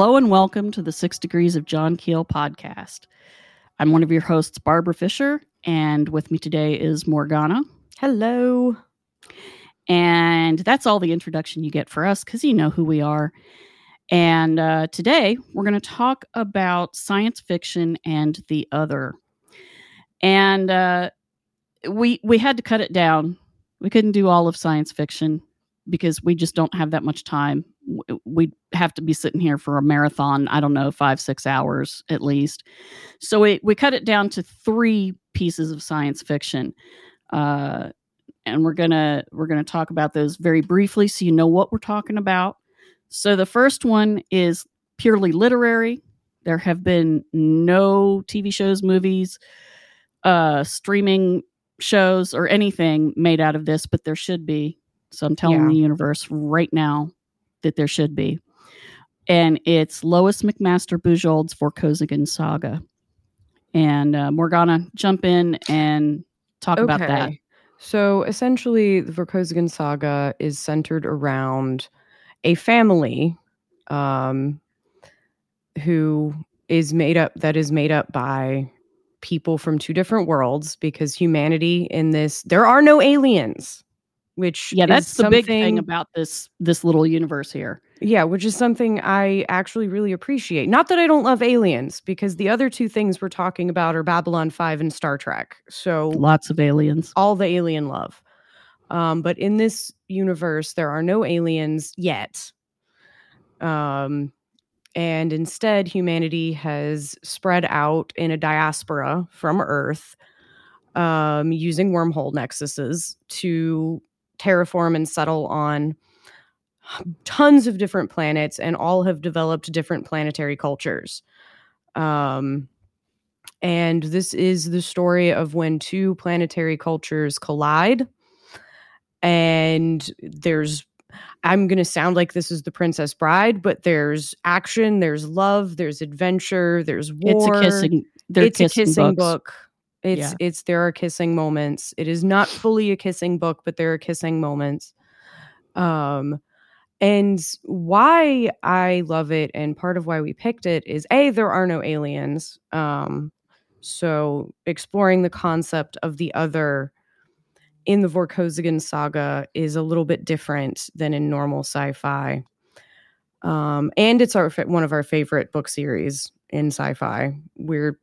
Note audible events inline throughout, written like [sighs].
Hello and welcome to the Six Degrees of John Keel podcast. I'm one of your hosts, Barbara Fisher, and with me today is Morgana. Hello. And that's all the introduction you get for us because you know who we are. And uh, today we're going to talk about science fiction and the other. And uh, we we had to cut it down. We couldn't do all of science fiction because we just don't have that much time. We have to be sitting here for a marathon. I don't know, five six hours at least. So we we cut it down to three pieces of science fiction. Uh, and we're gonna we're gonna talk about those very briefly so you know what we're talking about so the first one is purely literary there have been no tv shows movies uh streaming shows or anything made out of this but there should be so i'm telling Yeah. the universe right now that there should be. And it's lois mcmaster bujold's vorkosigan saga. And uh, morgana jump in and talk about that. So essentially, the Vorkosigan saga is centered around a family um, who is made up that is made up by people from two different worlds because humanity in this there are no aliens which yeah is that's the big thing about this this little universe here Yeah, which is something I actually really appreciate. Not that I don't love aliens, because the other two things we're talking about are Babylon 5 and Star Trek. So lots of aliens all the alien love. Um, but in this universe, there are no aliens yet. Um, and instead, humanity has spread out in a diaspora from Earth um, using wormhole nexuses to terraform and settle on tons of different planets, and all have developed different planetary cultures. Um, and this is the story of when two planetary cultures collide. And there's, I'm going to sound like this is the Princess Bride, but there's action, there's love, there's adventure, there's war. it's a kissing it's a kissing books. book. It's Yeah. it's there are kissing moments. It is not fully a kissing book, but there are kissing moments. Um and why I love it and part of why we picked it is a there are no aliens. Um so exploring the concept of the other in the Vorkosigan saga is a little bit different than in normal sci-fi. Um and it's our one of our favorite book series in sci-fi. We're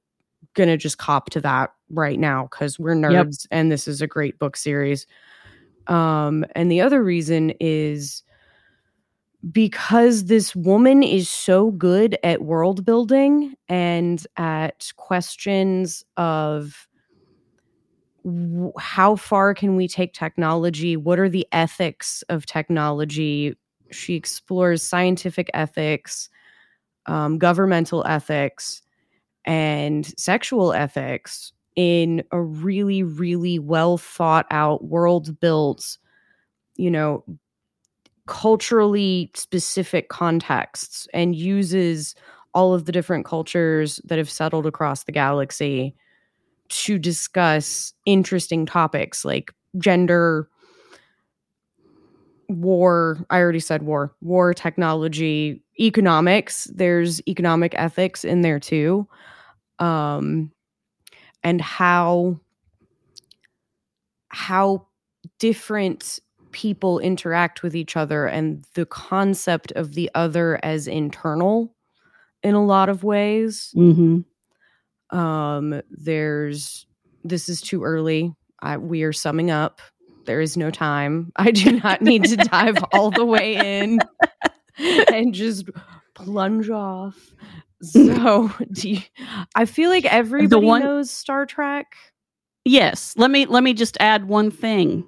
going to just cop to that right now cuz we're Yep. nerds and this is a great book series. Um and the other reason is because this woman is so good at world building and at questions of w- how far can we take technology what are the ethics of technology she explores scientific ethics um, governmental ethics and sexual ethics in a really really well thought out world built you know culturally specific contexts and uses all of the different cultures that have settled across the galaxy to discuss interesting topics like gender war i already said war war technology economics. There's economic ethics in there too. Um and how how different people interact with each other and the concept of the other as internal in a lot of ways. Mhm. um there's this is too early. I, we are summing up. There is no time. [laughs] I do not need to dive all the way in [laughs] and just plunge off [laughs] so do you, i feel like everybody one- knows star trek. Yes let me let me just add one thing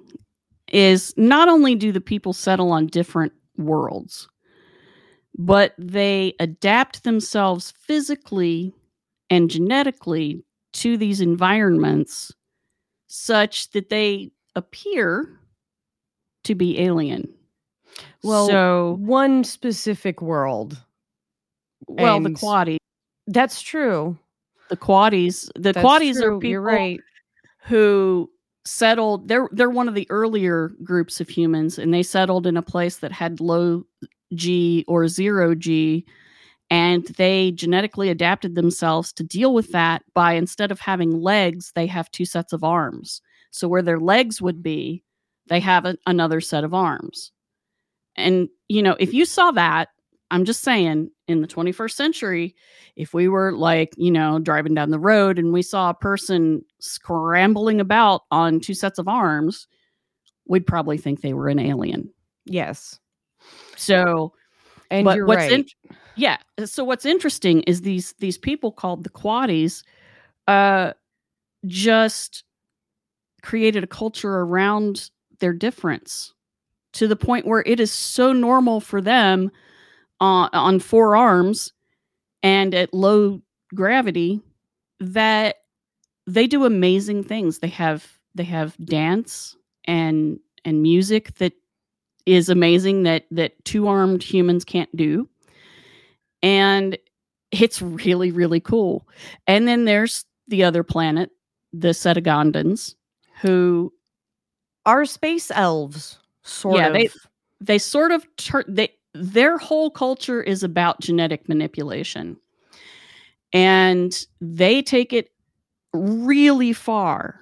is not only do the people settle on different worlds but they adapt themselves physically and genetically to these environments such that they appear to be alien. Well, so one specific world well the and- quaddies that's true the quaddies the That's quaddies are people right who settled they're they're one of the earlier groups of humans and they settled in a place that had low g or zero g And they genetically adapted themselves to deal with that by instead of having legs, they have two sets of arms. So where their legs would be, they have a, another set of arms. And, you know, if you saw that, I'm just saying, in the 21st century, if we were like, you know, driving down the road and we saw a person scrambling about on two sets of arms, we'd probably think they were an alien. Yes. So, And but you're what's right. in- yeah. So what's interesting is these these people called the Quaddies, uh, just created a culture around their difference to the point where it is so normal for them on on four arms and at low gravity that they do amazing things. They have they have dance and and music that is amazing that that two armed humans can't do and it's really really cool and then there's the other planet the Cetagandans who are space elves, sort Yeah, of. they- they sort of turn they their whole culture is about genetic manipulation and they take it really far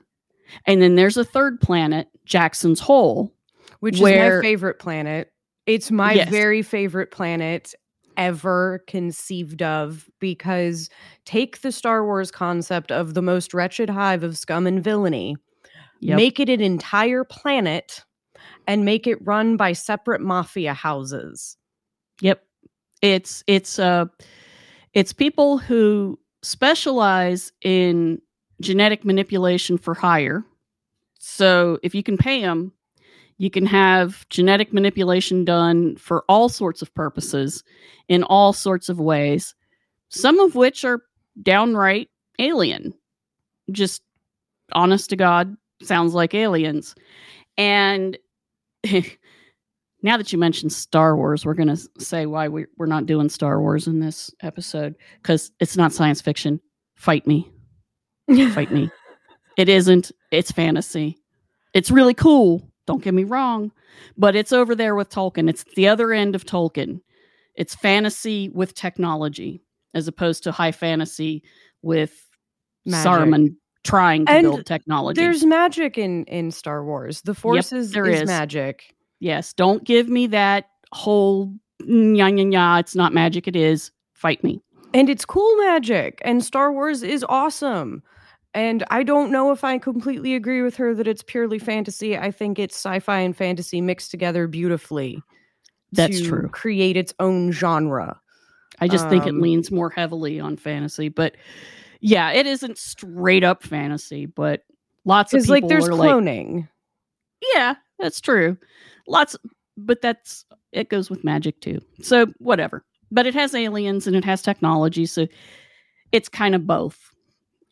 and then there's a third planet jackson's whole which is my favorite planet. It's my Yes. very favorite planet ever conceived of because take the Star Wars concept of the most wretched hive of scum and villainy, Yep. make it an entire planet, and make it run by separate mafia houses. Yep. It's it's uh it's people who specialize in genetic manipulation for hire. So if you can pay them, you can have genetic manipulation done for all sorts of purposes in all sorts of ways, some of which are downright alien. Just honest to God, sounds like aliens. And [laughs] now that you mentioned Star Wars, we're going to say why we, we're not doing Star Wars in this episode because it's not science fiction. Fight me. [laughs] Fight me. It isn't. It's fantasy. It's really cool. Don't get me wrong. But it's over there with Tolkien. It's the other end of Tolkien. It's fantasy with technology as opposed to high fantasy with Magic. Saruman trying to And build technology. There's magic in in Star Wars. The Force is, there is is. magic. Yes, don't give me that whole nya nya nya. It's not magic. It is. Fight me. And it's cool magic. And Star Wars is awesome. And I don't know if I completely agree with her that it's purely fantasy. I think it's sci-fi and fantasy mixed together beautifully. That's true. Create its own genre. I just think it Um, leans more heavily on fantasy, but yeah, it isn't straight up fantasy, but lots of people like there's are like, cloning. yeah, that's true. Lots, but that's it goes with magic too. So whatever. But it has aliens and it has technology, so it's kind of both.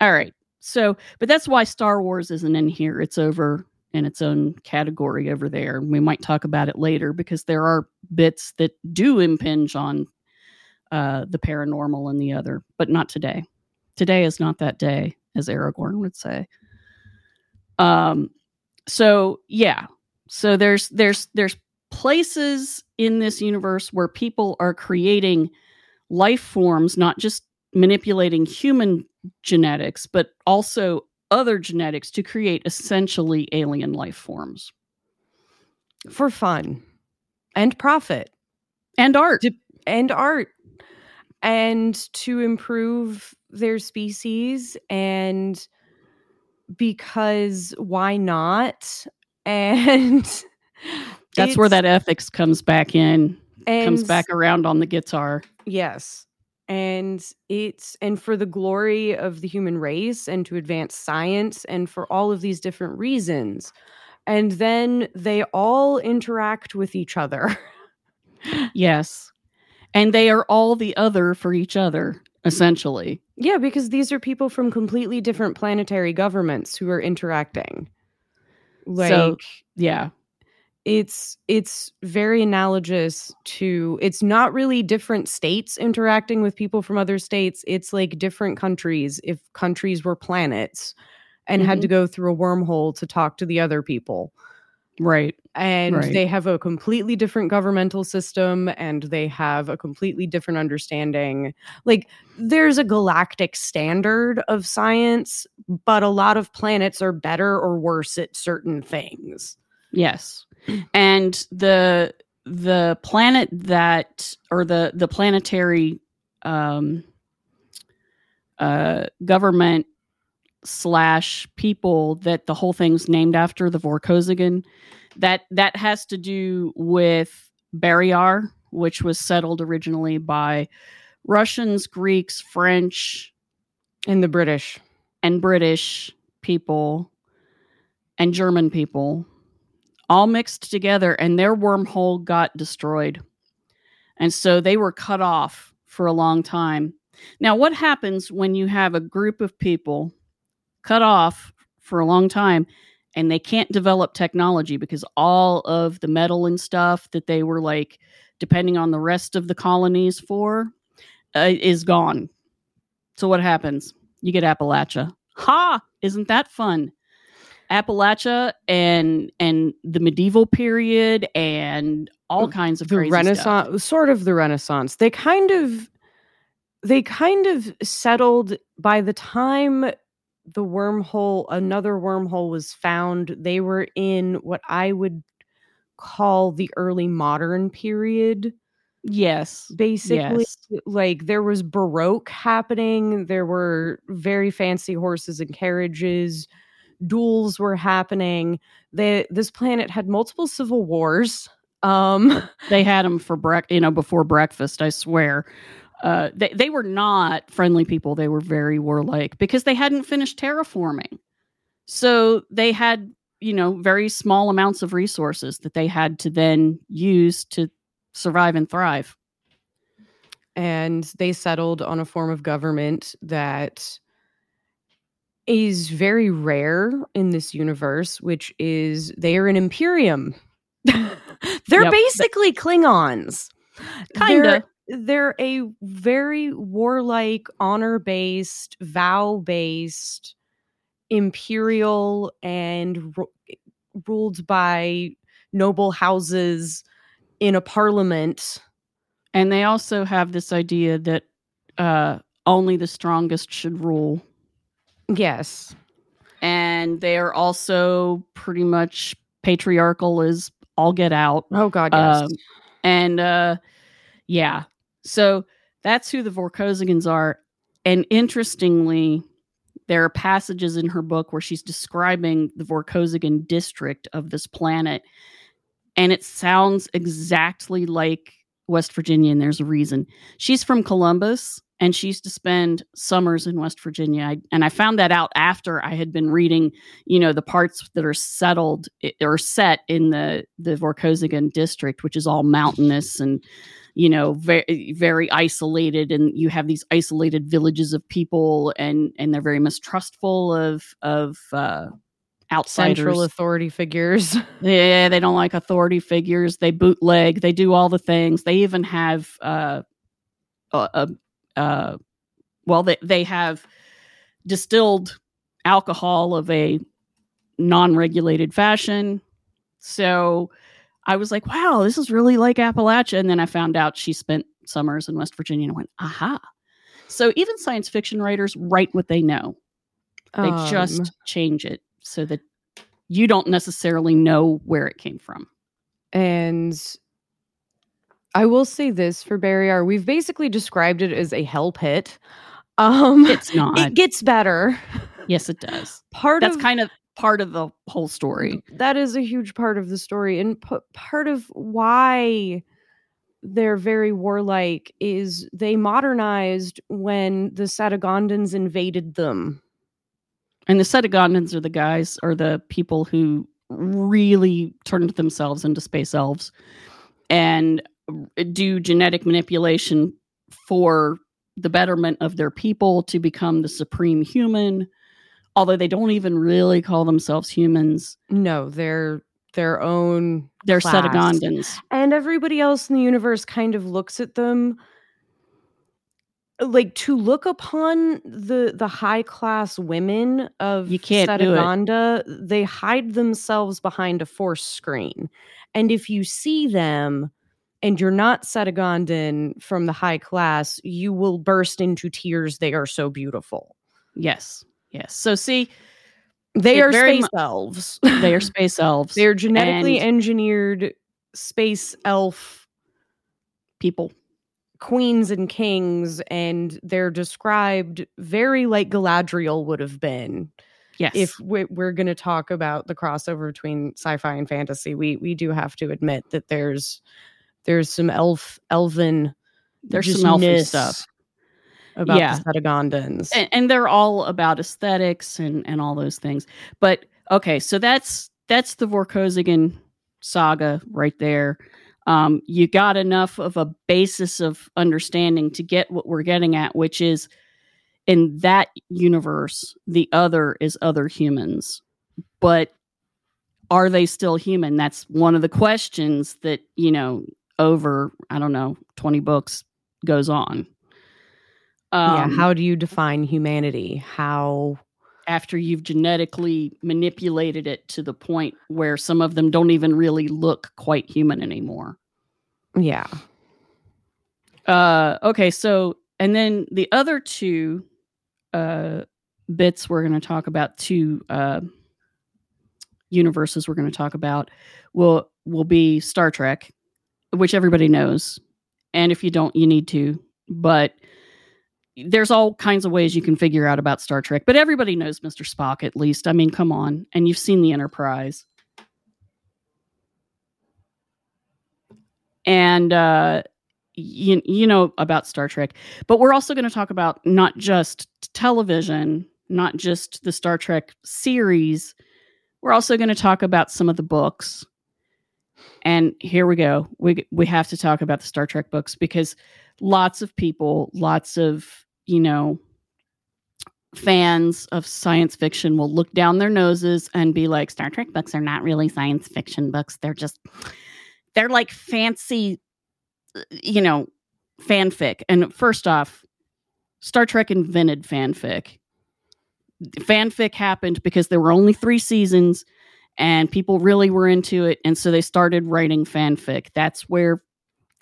All right. So, but that's why Star Wars isn't in here. It's over in its own category over there. We might talk about it later because there are bits that do impinge on uh, the paranormal and the other, but not today. Today is not that day, as Aragorn would say. Um. So yeah. So there's there's there's places in this universe where people are creating life forms, not just manipulating human genetics, but also other genetics to create essentially alien life forms For fun. And profit. and art. and art and to improve their species and because why not and [laughs] That's where that ethics comes back in, comes back around on the guitar. yes and it's and for the glory of the human race and to advance science and for all of these different reasons and then they all interact with each other [laughs] Yes. And they are all the other for each other, essentially. Yeah, because these are people from completely different planetary governments who are interacting. Like So- Yeah. it's it's very analogous to it's not really different states interacting with people from other states. It's like different countries if countries were planets and had to mm-hmm. go through a wormhole to talk to the other people. Right. and Right. they have a completely different governmental system and they have a completely different understanding like there's a galactic standard of science but a lot of planets are better or worse at certain things Yes. And the the planet that or the the planetary um uh government slash people that the whole thing's named after the Vorkosigan that that has to do with Barrayar which was settled originally by Russians, Greeks, French, and the british and British people and German people all mixed together, and their wormhole got destroyed. And so they were cut off for a long time. Now, what happens when you have a group of people cut off for a long time and they can't develop technology because all of the metal and stuff that they were like depending on the rest of the colonies for uh, is gone? So, what happens? You get Appalachia. Ha! Isn't that fun? Appalachia and and the medieval period and all kinds of the crazy renaissance stuff. sort of the renaissance they kind of they kind of settled by the time the wormhole another wormhole was found they were in what i would call the early modern period Yes, basically Yes. like there was baroque happening there were very fancy horses and carriages duels were happening they, this planet had multiple civil wars um they had them for break, you know, before breakfast. I swear, uh, they they were not friendly people. They were very warlike because they hadn't finished terraforming, so they had you know very small amounts of resources that they had to then use to survive and thrive. and they settled on a form of government that is very rare in this universe, which is they are an imperium. [laughs] They're Yep. basically Klingons. Kinda. They're, they're a very warlike, honor based, vow based, imperial, and ru- ruled by noble houses in a parliament. And they also have this idea that uh, only the strongest should rule. Yes. And they are also pretty much patriarchal as all get out. Oh God, yes. Um, and uh, yeah, so that's who the Vorkosigans are. And interestingly, there are passages in her book where she's describing the Vorkosigan district of this planet, and it sounds exactly like West Virginia. And there's a reason. She's from Columbus, and she used to spend summers in West Virginia. I, and I found that out after I had been reading, you know, the parts that are settled or set in the the Vorkosigan district, which is all mountainous and you know very very isolated. And you have these isolated villages of people and and they're very mistrustful of of uh outsiders. Central authority figures. [laughs] yeah they don't like authority figures. They bootleg. They do all the things. They even have uh uh, uh, uh well they they have distilled alcohol of a non-regulated fashion. So i was like wow this is really like appalachia. And then i found out she spent summers in west virginia and I went aha. So even science fiction writers write what they know. They Um, just change it so that you don't necessarily know where it came from. And I will say this for Barrayar, we've basically described it as a hell pit. Um it's [laughs] not it gets better. yes it does Part that's of kind of part of the whole story that is a huge part of the story and p- part of why they're very warlike is they modernized when the Cetagandans invaded them. and the Cetagandans are the guys or the people who really turned themselves into space elves and Uh, do genetic manipulation for the betterment of their people to become the supreme human although they don't even really call themselves humans No, they're their own they're Class. Cetagandans and everybody else in the universe kind of looks at them like to look upon the the high class women of You can't do it. They hide themselves behind a force screen. And if you see them and you're not Cetagandan from the high class, you will burst into tears. They are so beautiful. Yes. Yes. So see, They are space mu- elves. they are [laughs] space elves. They're genetically and engineered space elf people. queens and kings, and they're described very like Galadriel would have been. Yes. If we- we're going to talk about the crossover between sci-fi and fantasy, we we do have to admit that there's there's some elf elven there's some elfy stuff. about Yeah. the Cetagandans. and, and they're all about aesthetics and and all those things but okay so that's that's the vorkosigan saga right there um, you got enough of a basis of understanding to get what we're getting at which is in that universe the other is other humans but are they still human that's one of the questions that you know over i don't know 20 books goes on yeah, Um, how do you define humanity? How after you've genetically manipulated it to the point where some of them don't even really look quite human anymore. yeah. Uh, okay, so and then the other two uh, bits we're going to talk about, two uh, universes we're going to talk about, will will be Star Trek, which everybody knows, and if you don't, you need to. But there's all kinds of ways you can figure out about Star Trek, but everybody knows Mr. Spock at least. I mean, come on, and you've seen the Enterprise. And uh you, you know about Star Trek, but we're also going to talk about not just television, not just the Star Trek series. We're also going to talk about some of the books. And here we go. We we have to talk about the Star Trek books because lots of people, lots of, you know, fans of science fiction will look down their noses and be like Star Trek books are not really science fiction books. They're just they're like fancy you know, fanfic. And first off, Star Trek invented fanfic. Fanfic happened because there were only three seasons and people really were into it. And so they started writing fanfic. That's where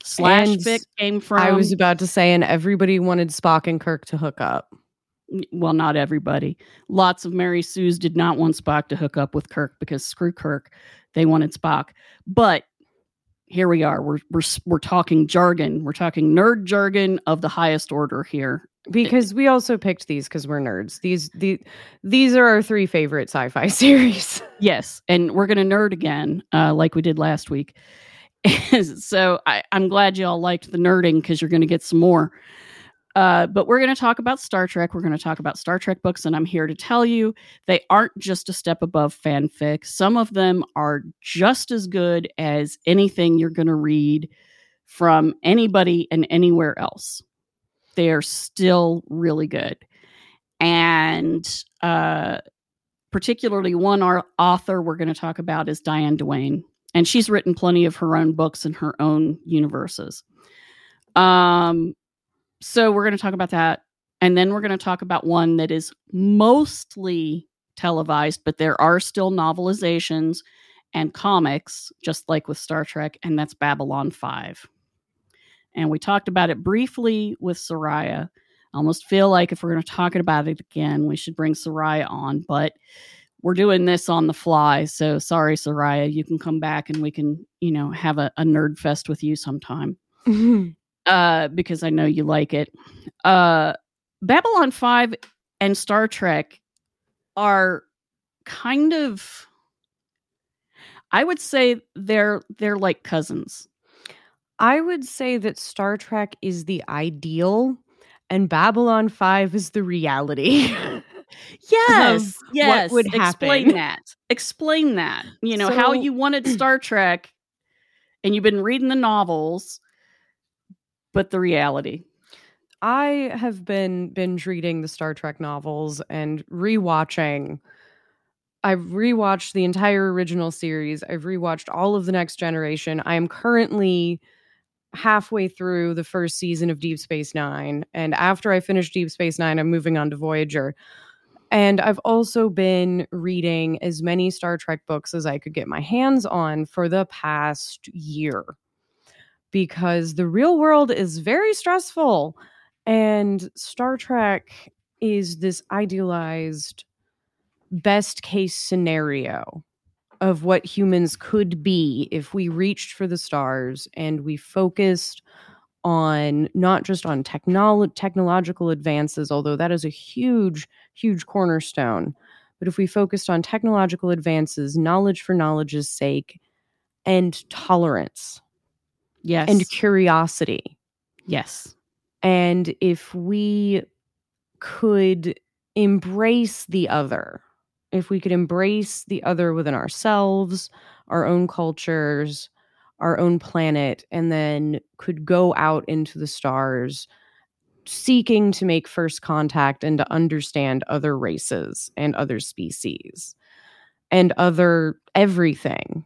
slash And fic came from. I was about to say, and everybody wanted Spock and Kirk to hook up. well, not everybody. Lots of Mary Sue's did not want Spock to hook up with Kirk because screw Kirk. They wanted Spock. But here we are. We're we're we're talking jargon. We're talking nerd jargon of the highest order here. Because we also picked these because we're nerds. These the these are our three favorite sci-fi [laughs] series. Yes, and we're gonna nerd again, uh, like we did last week. [laughs] so I, I'm glad you all liked the nerding because you're gonna get some more. Uh, but we're going to talk about Star Trek. We're going to talk about Star Trek books, and I'm here to tell you they aren't just a step above fanfic. Some of them are just as good as anything you're going to read from anybody and anywhere else. They are still really good. And uh, particularly one our author we're going to talk about is Diane Duane. And she's written plenty of her own books in her own universes. Um, so we're going to talk about that. And then we're going to talk about one that is mostly televised, but there are still novelizations and comics, just like with Star Trek, and that's Babylon 5. And we talked about it briefly with Soraya. I almost feel like if we're going to talk about it again, we should bring Soraya on, but we're doing this on the fly. So sorry, Soraya, you can come back and we can, you know, have a, a nerd fest with you sometime uh, because I know you like it. Uh, Babylon 5 and Star Trek are kind of I would say they're they're like cousins. I would say that Star Trek is the ideal and Babylon 5 is the reality. Yes, [laughs] um, yes. what would Explain that. Explain that. You know how you wanted Star Trek, and you've been reading the novels, but the reality. I have been binge reading the Star Trek novels and rewatching. I've rewatched the entire original series. I've rewatched all of the Next Generation. I am currently halfway through the first season of Deep Space Nine. And after I finish Deep Space Nine, I'm moving on to Voyager. And I've also been reading as many Star Trek books as I could get my hands on for the past year because the real world is very stressful. And Star Trek is this idealized best case scenario of what humans could be if we reached for the stars and we focused on not just on technolo- technological advances although that is a huge huge cornerstone but if we focused on technological advances knowledge for knowledge's sake and tolerance Yes. and curiosity yes. and if we could embrace the other, if we could embrace the other within ourselves, our own cultures, our own planet, and then could go out into the stars seeking to make first contact and to understand other races and other species and other everything.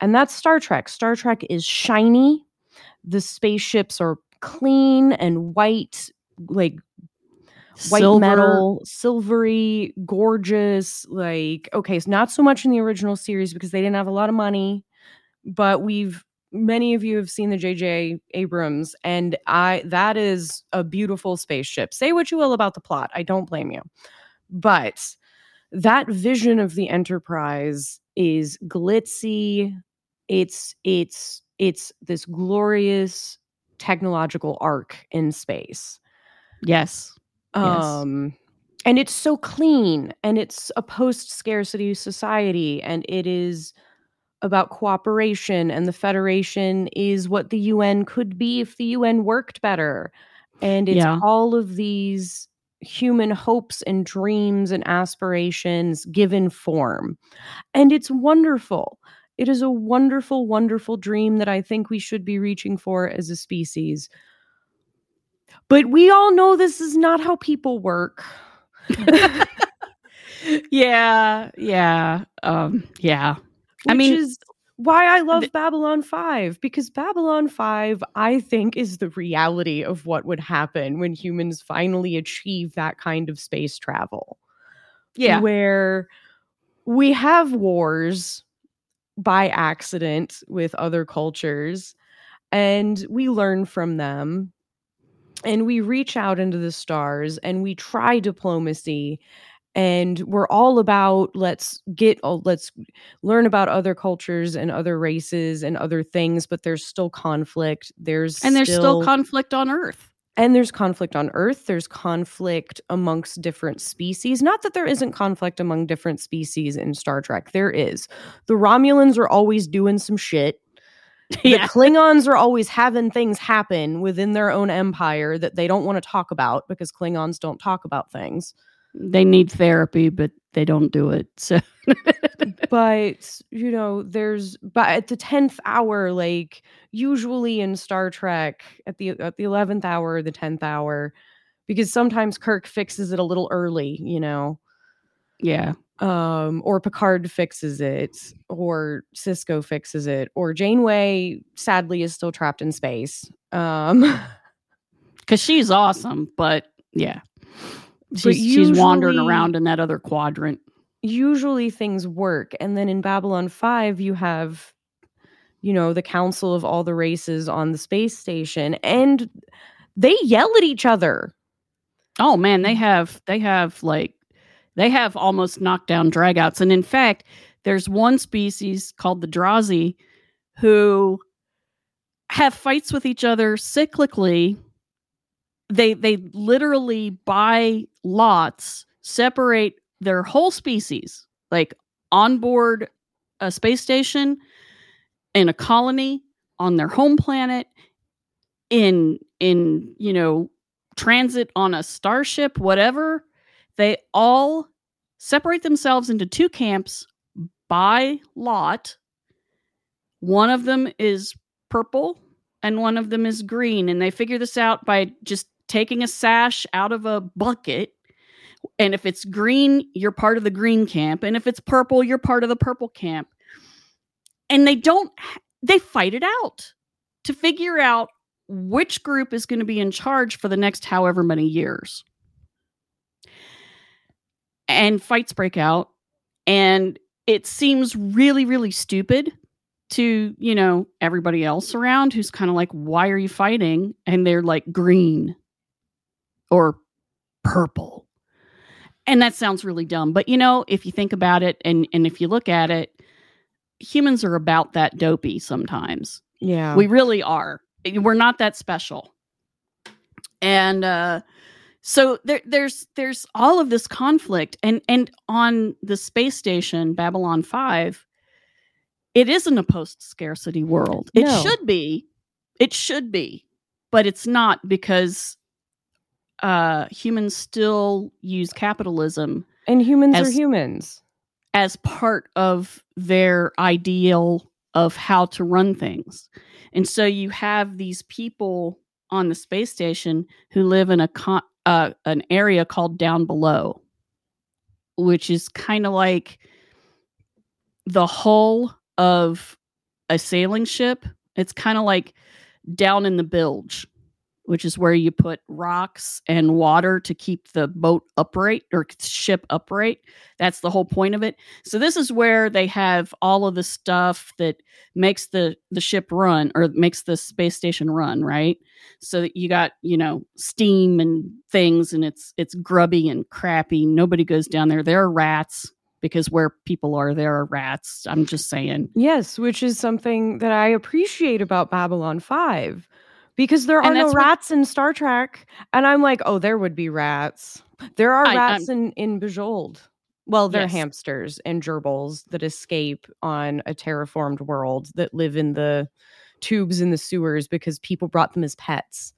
And that's Star Trek. Star Trek is shiny. The spaceships are clean and white, like white Silver. metal, silvery, gorgeous. Like, okay, it's not so much in the original series because they didn't have a lot of money, but we've many of you have seen the JJ Abrams, and I that is a beautiful spaceship. Say what you will about the plot, I don't blame you, but that vision of the Enterprise is glitzy. It's it's it's this glorious technological arc in space. Yes. Yes. Um, and it's so clean and it's a post scarcity society and it is about cooperation and the federation is what the UN could be if the UN worked better. And it's Yeah. all of these human hopes and dreams and aspirations given form. And it's wonderful. It is a wonderful, wonderful dream that I think we should be reaching for as a species. But we all know this is not how people work. [laughs] [laughs] yeah. Yeah. Um, yeah. I mean, is why I love th- Babylon 5 because Babylon 5 I think is the reality of what would happen when humans finally achieve that kind of space travel. Yeah. Where we have wars by accident with other cultures and we learn from them and we reach out into the stars and we try diplomacy and we're all about let's get let's learn about other cultures and other races and other things but there's still conflict there's and there's still conflict on Earth. and there's conflict on earth there's conflict amongst different species not that there isn't conflict among different species in star trek there is the romulans are always doing some shit the Yeah. klingons are always having things happen within their own empire that they don't want to talk about because klingons don't talk about things They need therapy, but they don't do it. So [laughs] but you know there's but at the 10th hour like usually in star trek at the at the 11th hour the 10th hour because sometimes kirk fixes it a little early you know yeah. Um or picard fixes it or sisko fixes it or janeway sadly is still trapped in space um [laughs] Because she's awesome, but yeah. But She's, she's wandering around in that other quadrant. usually things work and then in babylon 5 you have you know the council of all the races on the space station and they yell at each other Oh man, they have they have like they have almost knockdown dragouts. And in fact, there's one species called the Drazi who have fights with each other cyclically. They they literally buy lots, separate their whole species, like on board a space station, in a colony, on their home planet, in in you know transit on a starship, whatever, they all separate themselves into two camps by lot. One of them is purple and one of them is green. And they figure this out by just taking a sash out of a bucket. And if it's green, you're part of the green camp. And if it's purple, you're part of the purple camp. And they don't, they fight it out to figure out which group is going to be in charge for the next however many years. And fights break out, and it seems really, really stupid to, you know, everybody else around who's kind of like, why are you fighting? And they're like green or purple. And that sounds really dumb. But you know, if you think about it and and if you look at it, humans are about that dopey sometimes. Yeah. We really are. We're not that special. And uh so there, there's there's all of this conflict and and on the space station babylon 5 it isn't a post scarcity world it should be it should be but it's not because uh humans still use capitalism and humans are humans. as part of their ideal of how to run things. And so you have these people on the space station who live in a con- uh, an area called down below, which is kind of like the hull of a sailing ship. It's kind of like down in the bilge, which is where you put rocks and water to keep the boat upright or ship upright. That's the whole point of it. So this is where they have all of the stuff that makes the the ship run or makes the space station run, right? So that you got, you know, steam and things and it's it's grubby and crappy. Nobody goes down there. There are rats because where people are there are rats. I'm just saying. Yes, which is something that I appreciate about Babylon 5 because there are no what- rats in Star Trek. And I'm like, oh, there would be rats. There are I- I'm- rats in, in Bejeweled. Well, they're Yes. hamsters and gerbils that escape on a terraformed world that live in the tubes in the sewers because people brought them as pets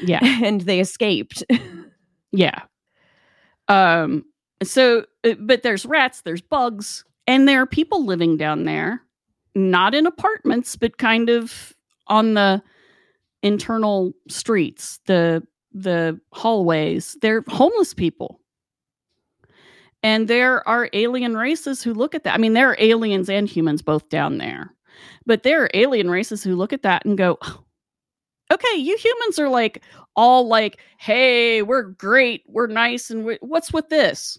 Yeah. [laughs] and they escaped. Yeah. Um so uh, but there's rats, there's bugs, and there are people living down there, not in apartments, but kind of on the internal streets, the the hallways. They're homeless people. And there are alien races who look at that. I mean, there are aliens and humans both down there. But there are alien races who look at that and go, okay, you humans are like all like, hey, we're great, we're nice, and we what's with this?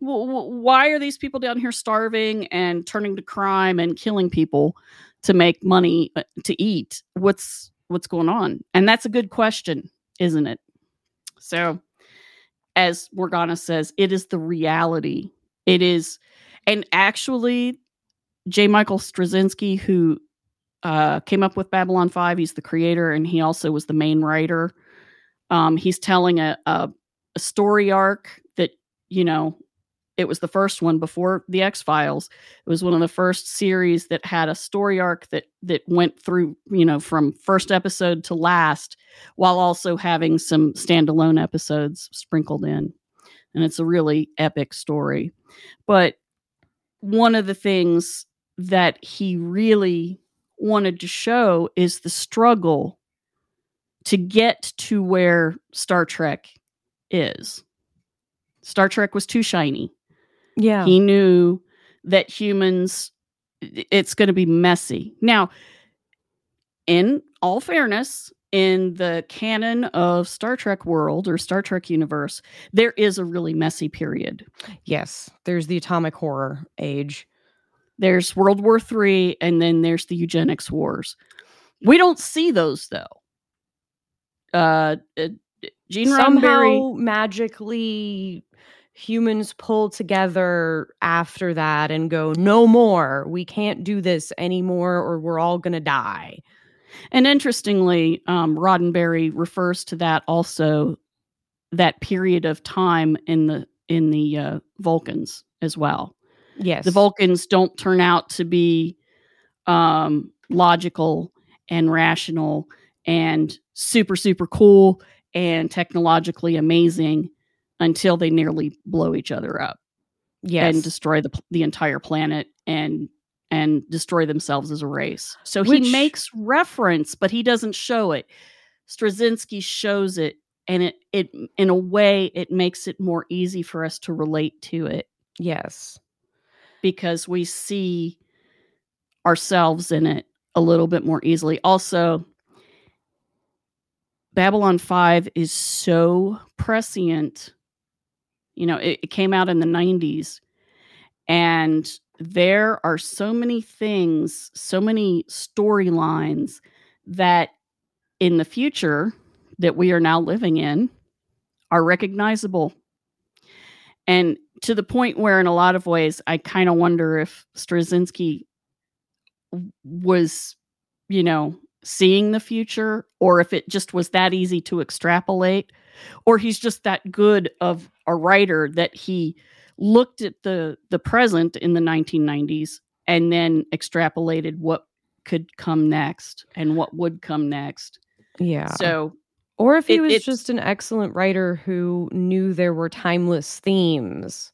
Why are these people down here starving and turning to crime and killing people to make money uh, to eat? What's what's going on? And that's a good question, isn't it? So, as Morgana says, it is the reality. It is, and actually, J. Michael Straczynski, who uh, came up with Babylon 5. He's the creator and he also was the main writer. Um, he's telling a, a, a story arc that, you know, it was the first one before the X Files. It was one of the first series that had a story arc that that went through, you know, from first episode to last, while also having some standalone episodes sprinkled in. And it's a really epic story. But one of the things that he really wanted to show is the struggle to get to where Star Trek is. Star Trek was too shiny. Yeah. He knew that humans, it's going to be messy. Now, in all fairness, in the canon of Star Trek world or Star Trek universe, there is a really messy period. yes. There's the atomic horror age. There's World War III, and then there's the eugenics wars. We don't see those though. Uh, uh, Gene Roddenberry. somehow magically humans pull together after that and go no more. We can't do this anymore or we're all gonna die. And interestingly, um, Roddenberry refers to that also that period of time in the in the uh, Vulcans as well. yes. The Vulcans don't turn out to be um, logical and rational and super super cool and technologically amazing until they nearly blow each other up yes and destroy the the entire planet and and destroy themselves as a race. So Which- he makes reference, but he doesn't show it. Straczynski shows it, and it it in a way it makes it more easy for us to relate to it yes because we see ourselves in it a little bit more easily. Also, Babylon 5 is so prescient. You know, it, it came out in the 90s, and there are so many things, so many storylines that in the future that we are now living in are recognizable. And to the point where, in a lot of ways, I kind of wonder if Straczynski was, you know, seeing the future or if it just was that easy to extrapolate or he's just that good of a writer that he looked at the the present in the 1990s and then extrapolated what could come next and what would come next. Yeah. So or if he it- was just an excellent writer who knew there were timeless themes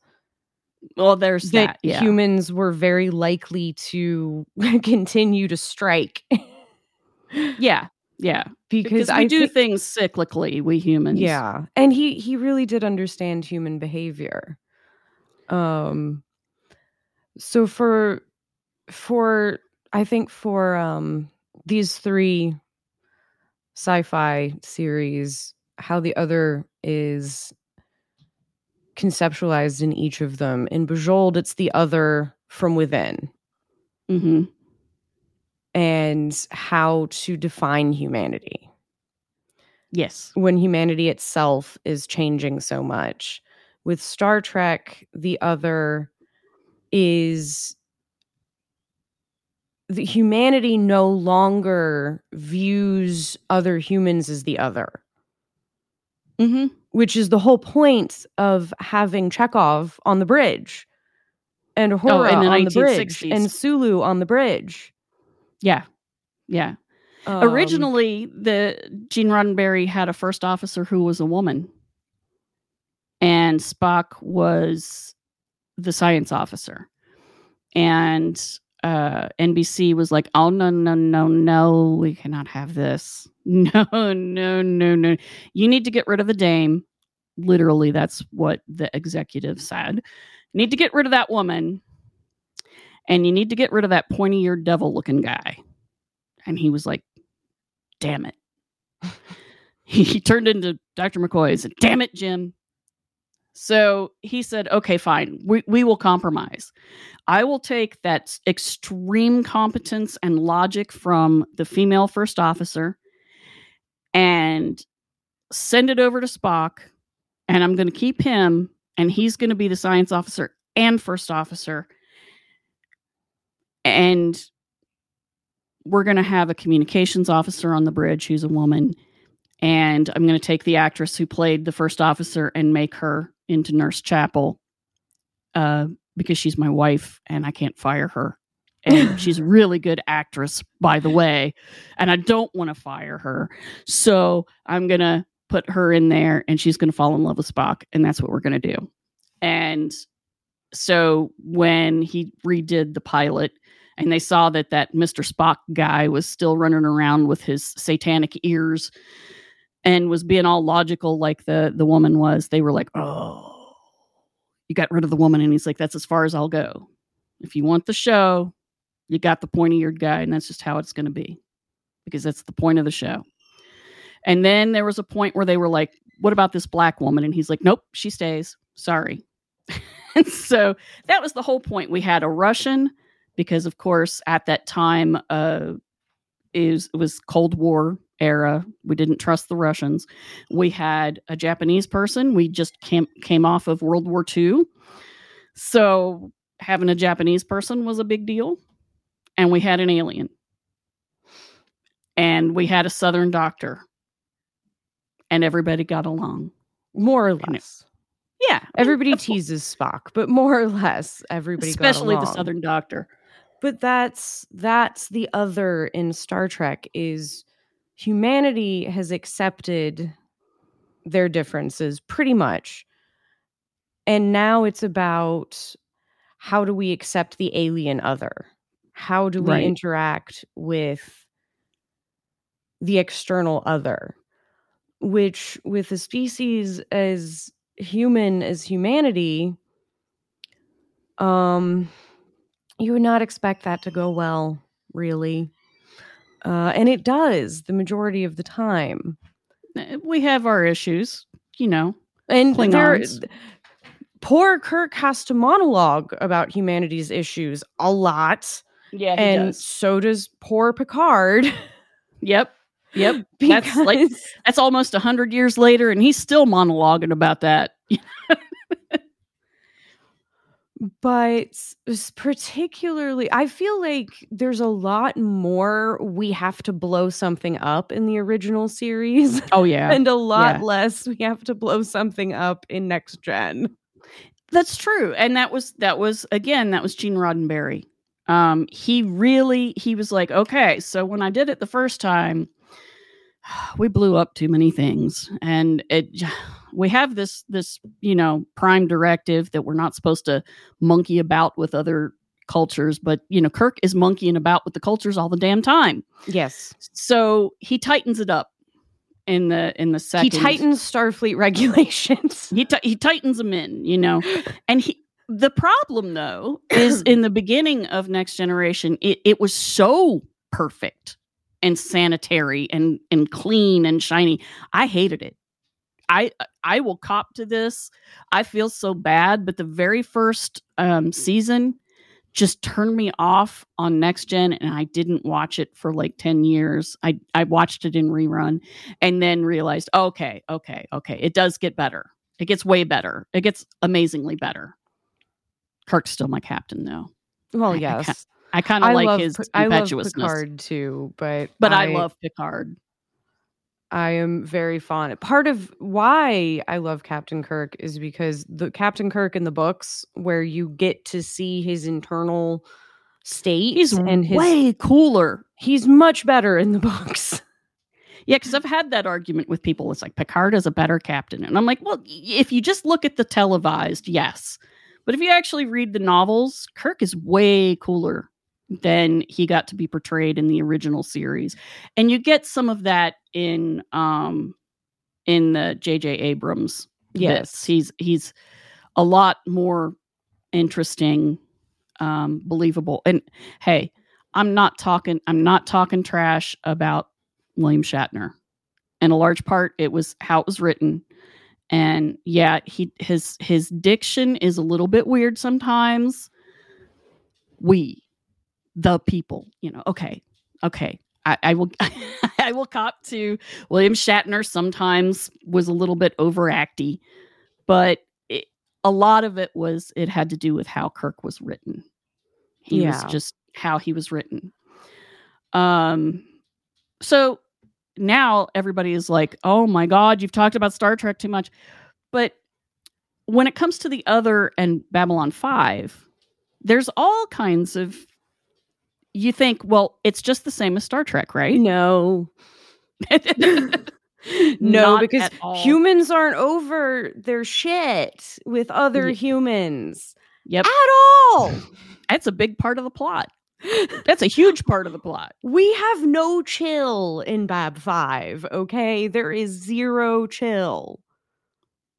well there's that that. Yeah. humans were very likely to [laughs] continue to strike yeah. Yeah. because, Because we I do thi- things cyclically, we humans. Yeah. And he he really did understand human behavior. Um so for for I think for um these three sci-fi series how the other is conceptualized in each of them. In Bejeweled it's the other from within hmm and how to define humanity. Yes. when humanity itself is changing so much. With Star Trek, the other is the humanity no longer views other humans as the other, hmm which is the whole point of having Chekhov on the bridge and Hora Oh, in the on the bridge and Sulu on the bridge. Yeah. Yeah. Um, Originally, the Gene Roddenberry had a first officer who was a woman, and Spock was the science officer. And uh, NBC was like, "Oh no, no, no, no! We cannot have this. [laughs] No, no, no, no! You need to get rid of the dame." Literally, that's what the executive said. Need to get rid of that woman, and you need to get rid of that pointy-eared devil-looking guy. And he was like, damn it. [laughs] he turned into Dr. McCoy and said, damn it, Jim. So he said, okay, fine. We, we will compromise. I will take that extreme competence and logic from the female first officer and send it over to Spock. And I'm going to keep him, and he's going to be the science officer and first officer. And we're going to have a communications officer on the bridge who's a woman and i'm going to take the actress who played the first officer and make her into nurse chapel uh, because she's my wife and i can't fire her. And [laughs] she's a really good actress by the way and i don't want to fire her. So i'm going to put her in there and she's going to fall in love with spock and that's what we're going to do. And so when he redid the pilot and they saw that that Mr. Spock guy was still running around with his satanic ears and was being all logical like the the woman was. They were like, "Oh, you got rid of the woman," and he's like, "That's as far as I'll go. If you want the show, you got the pointy-eared guy, and that's just how it's going to be because that's the point of the show." And then there was a point where they were like, "What about this black woman?" And he's like, "Nope, she stays. Sorry." and [laughs] so that was the whole point. We had a Russian because of course at that time uh is it was cold war era. We didn't trust the russians. We had a japanese person. We just came came off of world war ii so having a japanese person was a big deal and we had an alien. And we had a southern doctor. And everybody got along. More or less. yeah Everybody teases Spock, but more or less everybody got especially the southern doctor but that's that's the other in Star Trek is humanity has accepted their differences pretty much. And now it's about how do we accept the alien other? How do we Right. interact with the external other? Which with a species as human as humanity, um you would not expect that to go well, really. Uh, and it does the majority of the time. eh, we have our issues, you know. And there, poor Kirk has to monologue about humanity's issues a lot, Yeah, and so does poor Picard. Yep. Yep. [laughs] That's like that's almost a hundred years later, and he's still monologuing about that. [laughs] but particularly i feel like there's a lot more we have to blow something up in the original series [laughs] Oh yeah, and a lot Yeah. less we have to blow something up in next gen that's true. And that was that was again that was Gene Roddenberry. Um, he really he was like, okay, so when I did it the first time, [sighs] we blew up too many things, and it [sighs] we have this this you know prime directive that we're not supposed to monkey about with other cultures, but you know Kirk is monkeying about with the cultures all the damn time. yes So he tightens it up in the in the second. he tightens starfleet [laughs] regulations He ti- he tightens them in, you know, [laughs] and he. The problem though is in the beginning of Next Generation, it it was so perfect and sanitary and and clean and shiny. I hated it. I I will cop to this. I feel so bad, but the very first um, season just turned me off on next gen and I didn't watch it for like 10 years. I I watched it in rerun and then realized, okay, okay, okay, it does get better. It gets way better. It gets amazingly better. Kirk's still my captain though. well I- I yes ca- I kind of like love his Pi- I love. Picard too, but but I, love Picard. I am very fond. Part of why I love Captain Kirk is because the Captain Kirk in the books, where you get to see his internal state, He's and his way cooler. he's much better in the [laughs] books. Yeah, because I've had that argument with people. It's like Picard is a better captain. And I'm like, well, if you just look at the televised, yes. But if you actually read the novels, Kirk is way cooler than he got to be portrayed in the original series. And you get some of that in um in the JJ Abrams bits. He's he's a lot more interesting, um, believable. And hey, I'm not talking I'm not talking trash about William Shatner. In a large part, it was how it was written. And yeah, he his his diction is a little bit weird sometimes. We, the people, you know, okay, okay. I, I will [laughs] [laughs] I will cop to William Shatner sometimes was a little bit overacty, but it, a lot of it was it had to do with how Kirk was written. He Yeah. was just how he was written. Um so now everybody is like, "Oh my god, you've talked about Star Trek too much." But when it comes to the other and Babylon 5, there's all kinds of you think, well, it's just the same as Star Trek, right? No, [laughs] no, Not because humans aren't over their shit with other Ye- humans Yep. at all. [laughs] That's a big part of the plot. That's a huge part of the plot. We have no chill in Bab 5, okay? There is zero chill.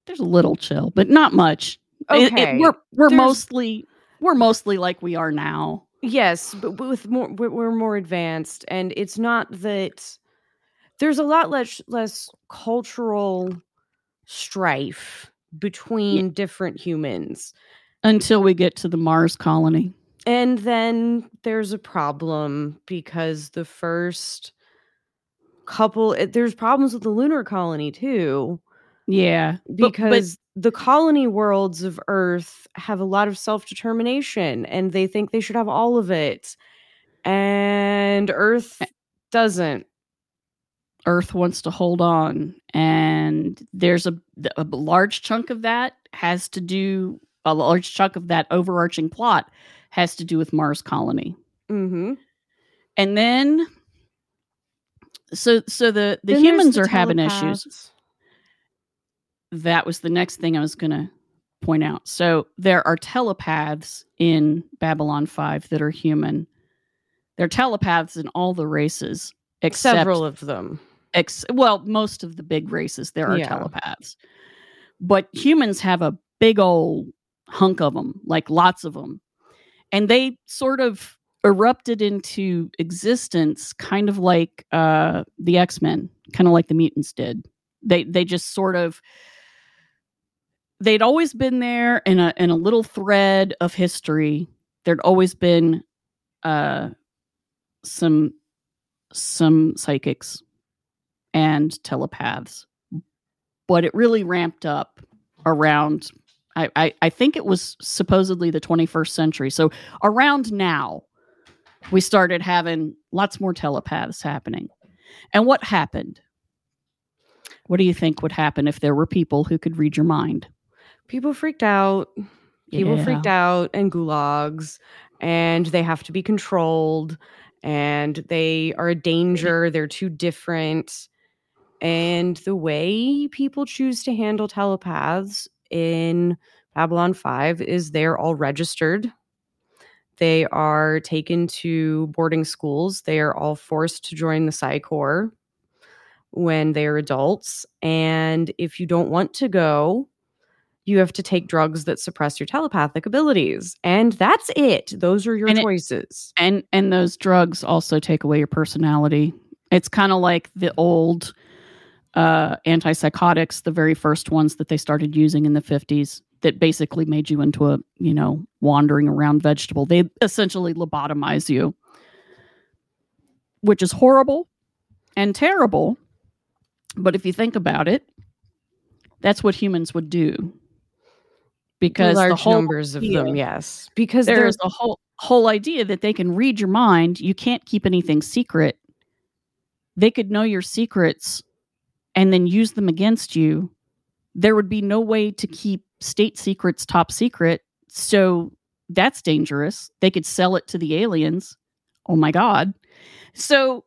There's a little chill, but not much. It- it- Okay. we're we're there's- mostly we're mostly like we are now. Yes, but with more we're more advanced and it's not that there's a lot less less cultural strife between different humans. Until we get to the Mars colony. And then there's a problem because the first couple it- there's problems with the lunar colony too Yeah. because the colony worlds of earth have a lot of self-determination and they think they should have all of it and earth doesn't Earth wants to hold on, and there's a, a large chunk of that has to do a large chunk of that overarching plot has to do with Mars colony, mm-hmm. and then so so the the Then humans the are having issues. That was the next thing I was going to point out. So there are telepaths in Babylon Five that are human. They're telepaths in all the races except several of them ex- well, most of the big races there are Yeah. telepaths, but humans have a big old hunk of them, like lots of them, and they sort of erupted into existence, kind of like uh, the X Men, kind of like the mutants did. They they just sort of they'd always been there in a in a little thread of history. There'd always been uh some some psychics and telepaths. But it really ramped up around I, I, I think it was supposedly the 21st century. So around now, we started having lots more telepaths happening. And what happened? What do you think would happen if there were people who could read your mind? People freaked out. People Yeah. freaked out and gulags, and they have to be controlled, and they are a danger. They're too different. And the way people choose to handle telepaths in Babylon 5 is they're all registered. They are taken to boarding schools. They are all forced to join the Psi Corps when they're adults. And if you don't want to go, you have to take drugs that suppress your telepathic abilities. And that's it. Those are your And it- choices. And and those drugs also take away your personality. It's kind of like the old uh antipsychotics, the very first ones that they started using in the 50s that basically made you into a, you know, wandering around vegetable. They essentially lobotomize you. Which is horrible and terrible. But if you think about it, that's what humans would do. Because the large whole numbers of them, yes. Because there's there's a whole whole idea that they can read your mind. You can't keep anything secret. They could know your secrets and then use them against you. There would be no way to keep state secrets top secret. So that's dangerous. They could sell it to the aliens. Oh my god. So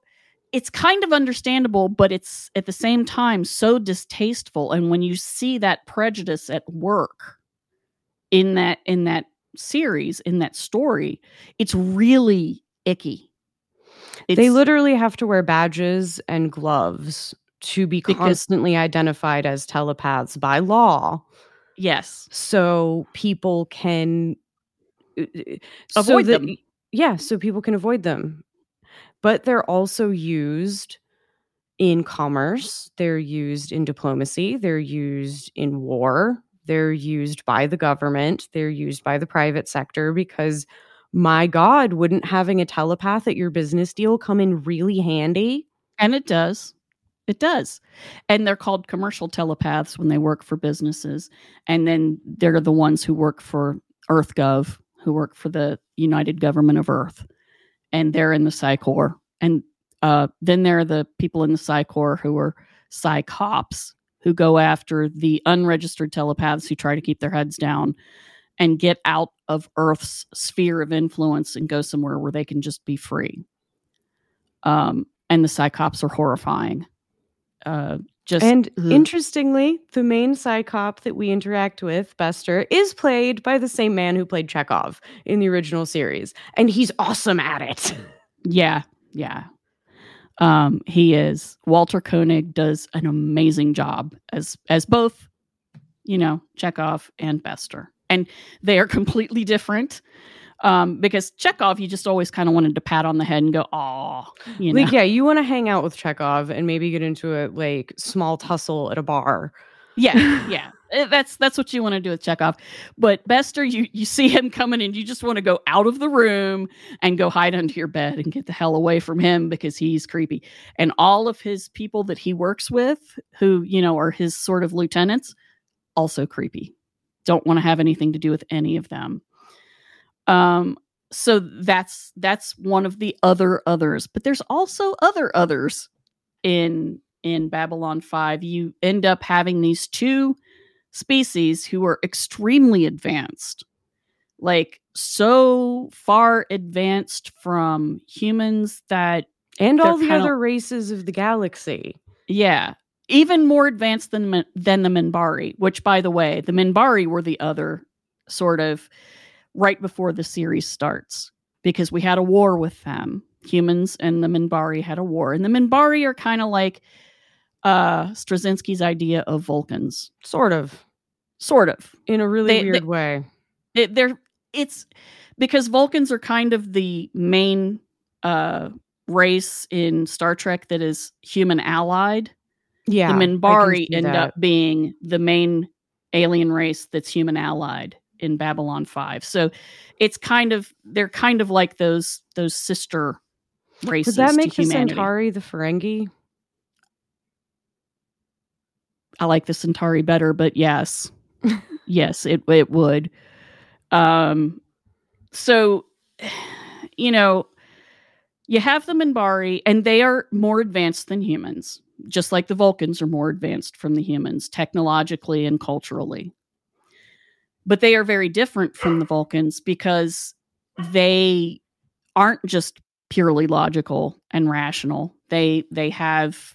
it's kind of understandable, but it's at the same time so distasteful. And when you see that prejudice at work in that in that series, in that story, it's really icky. they literally have to wear badges and gloves to be Because- constantly identified as telepaths by law. yes, So people can uh, uh, so Avoid that- them. Yeah, so people can avoid them. But they're also used in commerce, they're used in diplomacy, they're used in war, they're used by the government, they're used by the private sector because my god, wouldn't having a telepath at your business deal come in really handy? and it does. It does. And they're called commercial telepaths when they work for businesses. And then they're the ones who work for EarthGov, who work for the United Government of Earth. And they're in the Psi Corps. And uh, then there are the people in the Psi Corps who are Psi cops who go after the unregistered telepaths who try to keep their heads down and get out of Earth's sphere of influence and go somewhere where they can just be free. Um, and the Psi cops are horrifying. Uh, just And ugh. interestingly, the main Psi cop that we interact with, Bester, is played by the same man who played Chekhov in the original series. And he's awesome at it. yeah, yeah. Um, he is Walter Koenig does an amazing job as as both, you know, Chekhov and Bester, and they are [laughs] completely different. Um, because Chekhov, you just always kind of wanted to pat on the head and go, "Oh, you know." Like, yeah, you want to hang out with Chekhov and maybe get into a like small tussle at a bar. Yeah, [laughs] yeah. Uh, That's that's what you want to do with Chekhov. But Bester, you you see him coming and you just want to go out of the room and go hide under your bed and get the hell away from him because he's creepy. And all of his people that he works with, who, you know, are his sort of lieutenants, also creepy. Don't want to have anything to do with any of them. Um so that's that's one of the other others, but there's also other others in in Babylon 5, you end up having these two species who are extremely advanced. Like so far advanced from humans that And all the other races of the galaxy. yeah, even more advanced than than the Minbari, which by the way, the Minbari were the other sort of right before the series starts because we had a war with them. Humans and the Minbari had a war. And the Minbari are kind of like uh Straczynski's idea of Vulcans, Sort of. sort of. In a really They- weird they- way. It, they're it's because Vulcans are kind of the main uh race in Star Trek that is human allied. Yeah. the Minbari end that. up being the main alien race that's human allied in Babylon 5. So it's kind of they're kind of like those those sister races Does that make the. Centauri the Ferengi? I like the Centauri better, but yes. [laughs] yes, it it would. Um so you know, you have the Minbari and they are more advanced than humans, just like the Vulcans are more advanced from the humans technologically and culturally. But they are very different from the Vulcans because they aren't just purely logical and rational. They they have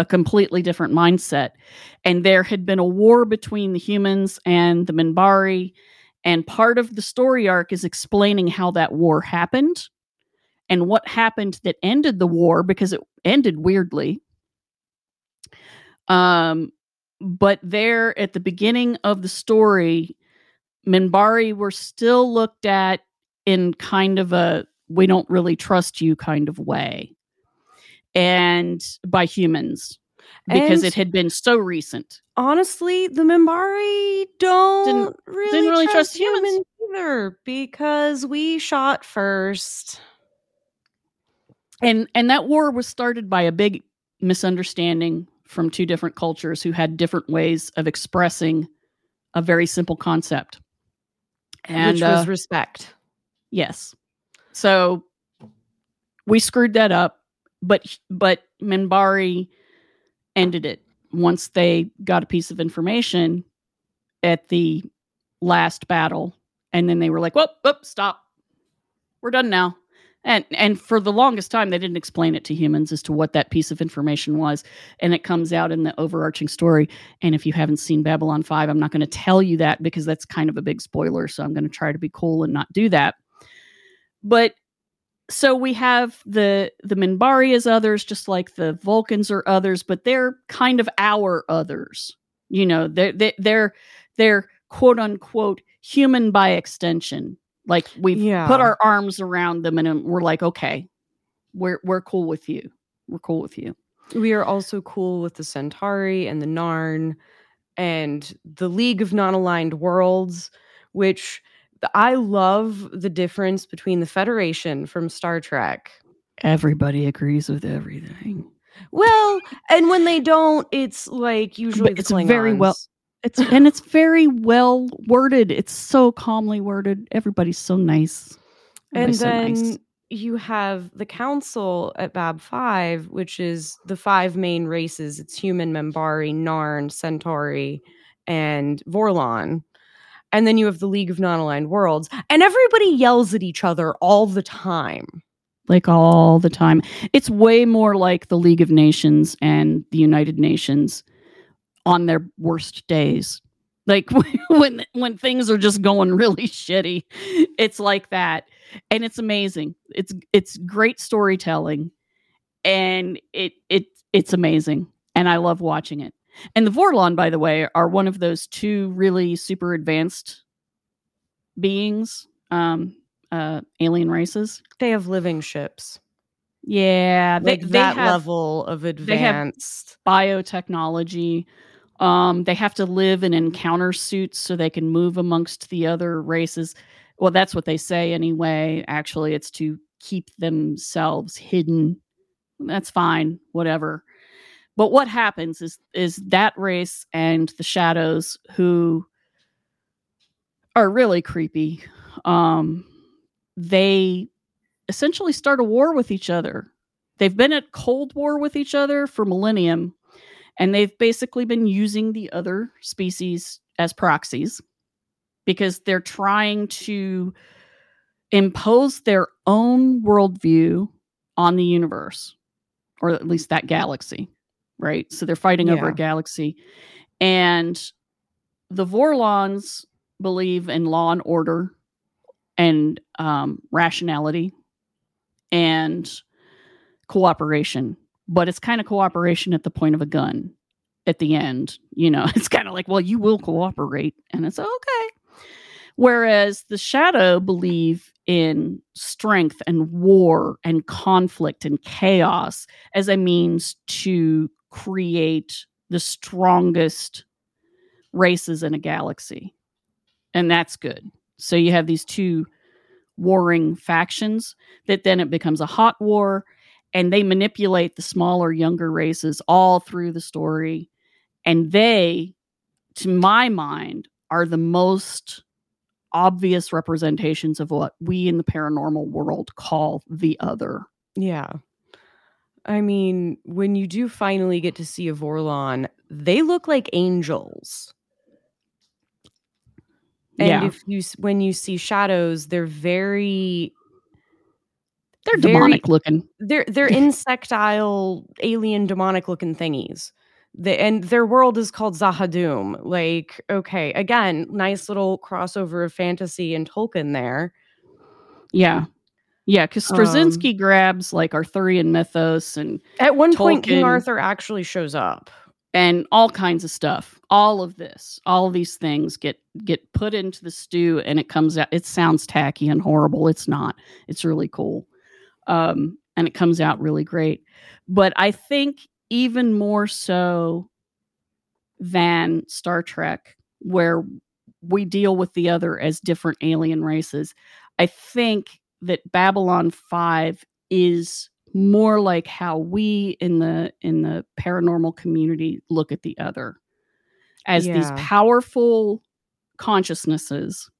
a completely different mindset. And there had been a war between the humans and the Minbari. And part of the story arc is explaining how that war happened and what happened that ended the war because it ended weirdly. Um, but there at the beginning of the story, Minbari were still looked at in kind of a we don't really trust you kind of way and by humans because And- it had been so recent. Honestly, the Minbari don't Didn't- really, didn't really trust, trust humans. humans either because we shot first. And and that war was started by a big misunderstanding from two different cultures who had different ways of expressing a very simple concept. And which uh, was respect. Yes. So we screwed that up, but but Minbari ended it once they got a piece of information at the last battle, and then they were like, "Whoop, whoop, stop, we're done now." And and for the longest time, they didn't explain it to humans as to what that piece of information was, and it comes out in the overarching story. And if you haven't seen Babylon Five, I'm not going to tell you that because that's kind of a big spoiler. So I'm going to try to be cool and not do that but so we have the the Minbari as others, just like the Vulcans are others, but they're kind of our others. You know, they're they, they're they're quote unquote human by extension. Like we've Yeah. put our arms around them and um, we're like, okay, we're we're cool with you. We're cool with you. We are also cool with the Centauri and the Narn and the League of Non Aligned Worlds, which I love the difference between the Federation from Star Trek. Everybody agrees with everything. Well, and when they don't, it's like usually the it's very well- It's and it's very well worded. It's so calmly worded. Everybody's so nice. And Everybody's so then nice. you have the council at Bab 5, which is the five main races. It's human, Minbari, Narn, Centauri, and Vorlon. And then you have the League of Non-Aligned Worlds. And everybody yells at each other all the time. like all the time. It's way more like the League of Nations and the United Nations on their worst days. Like [laughs] when when things are just going really shitty, it's like that, and it's amazing. It's it's great storytelling, and it it it's amazing, and I love watching it. And the Vorlon, by the way, are one of those two really super advanced beings, um, uh, alien races. They have living ships. Yeah, they, Like they that have level of advanced. biotechnology. Um, they have to live in encounter suits so they can move amongst the other races. Well, that's what they say anyway. Actually, it's to keep themselves hidden. That's fine, whatever. But what happens is is that race and the shadows who are really creepy. Um, they essentially start a war with each other. They've been at cold war with each other for millennium, and they've basically been using the other species as proxies because they're trying to impose their own worldview on the universe, or at least that galaxy, right? So they're fighting over a galaxy. And the Vorlons believe in law and order and um, rationality and cooperation, but it's kind of cooperation at the point of a gun at the end. You know, [laughs] it's kind of like, well, you will cooperate, and it's okay. Whereas the shadow believe in strength and war and conflict and chaos as a means to create the strongest races in a galaxy. And that's good. So you have these two warring factions that then it becomes a hot war and they manipulate the smaller younger races all through the story and they to my mind are the most obvious representations of what we in the paranormal world call the other Yeah. I mean, when you do finally get to see a Vorlon, they look like angels. And Yeah. if you when you see shadows, they're very they're very- demonic looking they're they're [laughs] insectile, alien, demonic looking thingies. The, and their world is called Z'ha'dum. Like, okay, again, nice little crossover of fantasy and Tolkien there. yeah yeah because Um, grabs like arthurian mythos and At one point, King Arthur actually shows up. and all kinds of stuff. All of this. All of these things get get put into the stew and it comes out it sounds tacky and horrible. It's not. It's really cool. Um and it comes out really great. But i think even more so than star trek where we deal with the other as different alien races i think that babylon 5 is more like how we in the in the paranormal community look at the other as these powerful consciousnesses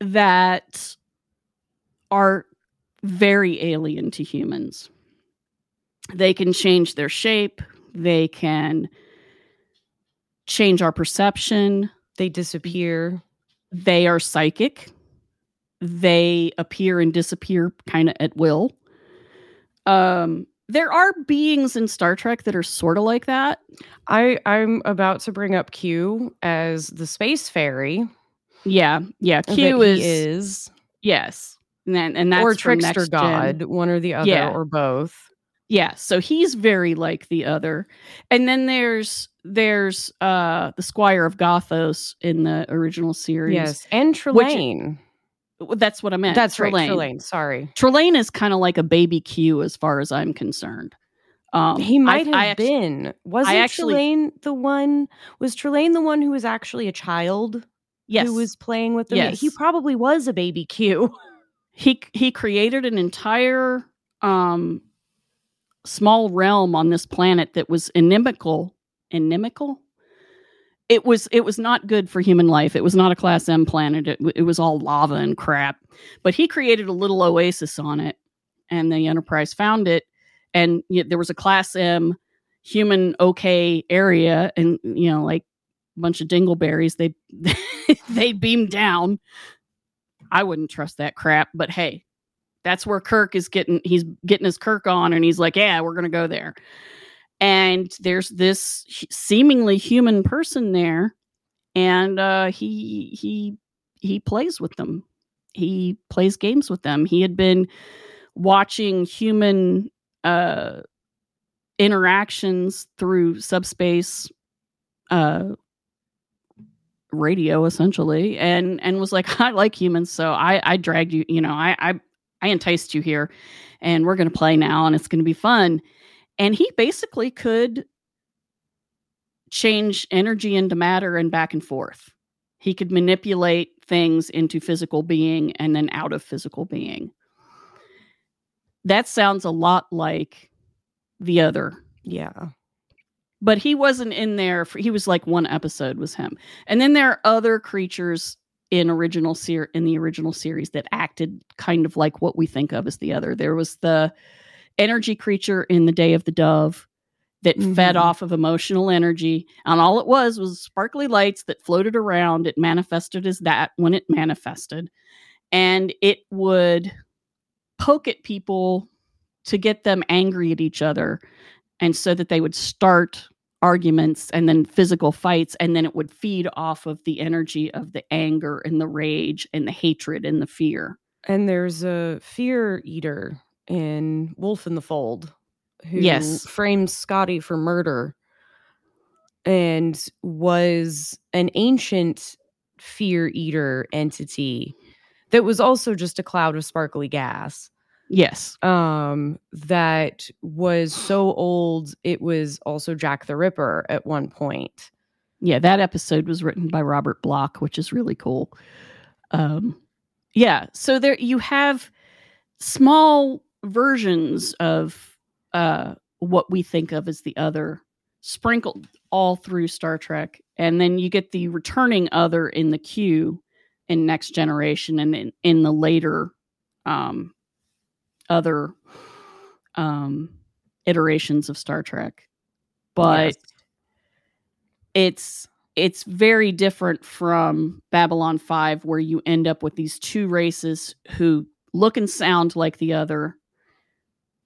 that are very alien to humans. They can change their shape. They can change our perception. They disappear. they are psychic they appear and disappear kind of at will um there are beings in star trek that are sort of like that I I'm about to bring up Q as the space fairy. yeah yeah q is, is yes and then and that's or trickster Next Gen. god, one or the other, Yeah. or both. yeah so he's very like the other and then there's there's uh the squire of gothos in the original series Yes, and Trelane. Well, that's what i meant That's right, Trelane. Trelane. Sorry, Trelane is kind of like a baby q as far as i'm concerned um he I- might have I actu- been. Wasn't actually- Trelane the one? Was Trelane the one who was actually a child yes who was playing with them? He probably was a baby Q. he he created an entire um small realm on this planet that was inimical inimical it was it was not good for human life. It was not a class m planet. It, it was all lava and crap. But he created a little oasis on it and the enterprise found it and y there was a class m human okay area and you know like a bunch of dingleberries they [laughs] they beamed down. I wouldn't trust that crap, but hey, that's where Kirk is getting he's getting his Kirk on and he's like, "Yeah, we're to go there." And there's this seemingly human person there and uh he he he plays with them. He plays games with them. He had been watching human uh interactions through subspace uh radio essentially and and was like [laughs] i like humans so i i dragged you you know i i, I enticed you here and we're going to play now and it's going to be fun and he basically could change energy into matter and back and forth. He could manipulate things into physical being and then out of physical being. That sounds a lot like the other. Yeah. but he wasn't in there for he was like one episode was him. And then there are other creatures in original ser- in the original series that acted kind of like what we think of as the other. There was the energy creature in the day of the dove that fed Mhm. off of emotional energy and all it was was sparkly lights that floated around it manifested as that when it manifested and it would poke at people to get them angry at each other and so that they would start arguments and then physical fights and then it would feed off of the energy of the anger and the rage and the hatred and the fear And there's a fear eater in Wolf in the Fold who Yes. frames Scotty for murder and was an ancient fear eater entity that was also just a cloud of sparkly gas. Yes. um that was so old it was also Jack the Ripper at one point. Yeah, that episode was written by Robert Bloch, which is really cool. Um, yeah, so there you have small versions of uh, what we think of as the other sprinkled all through Star Trek, and then you get the returning other in the Q in Next Generation and in, in the later um, other um, iterations of Star Trek. But Yes. it's it's very different from Babylon 5 where you end up with these two races who look and sound like the other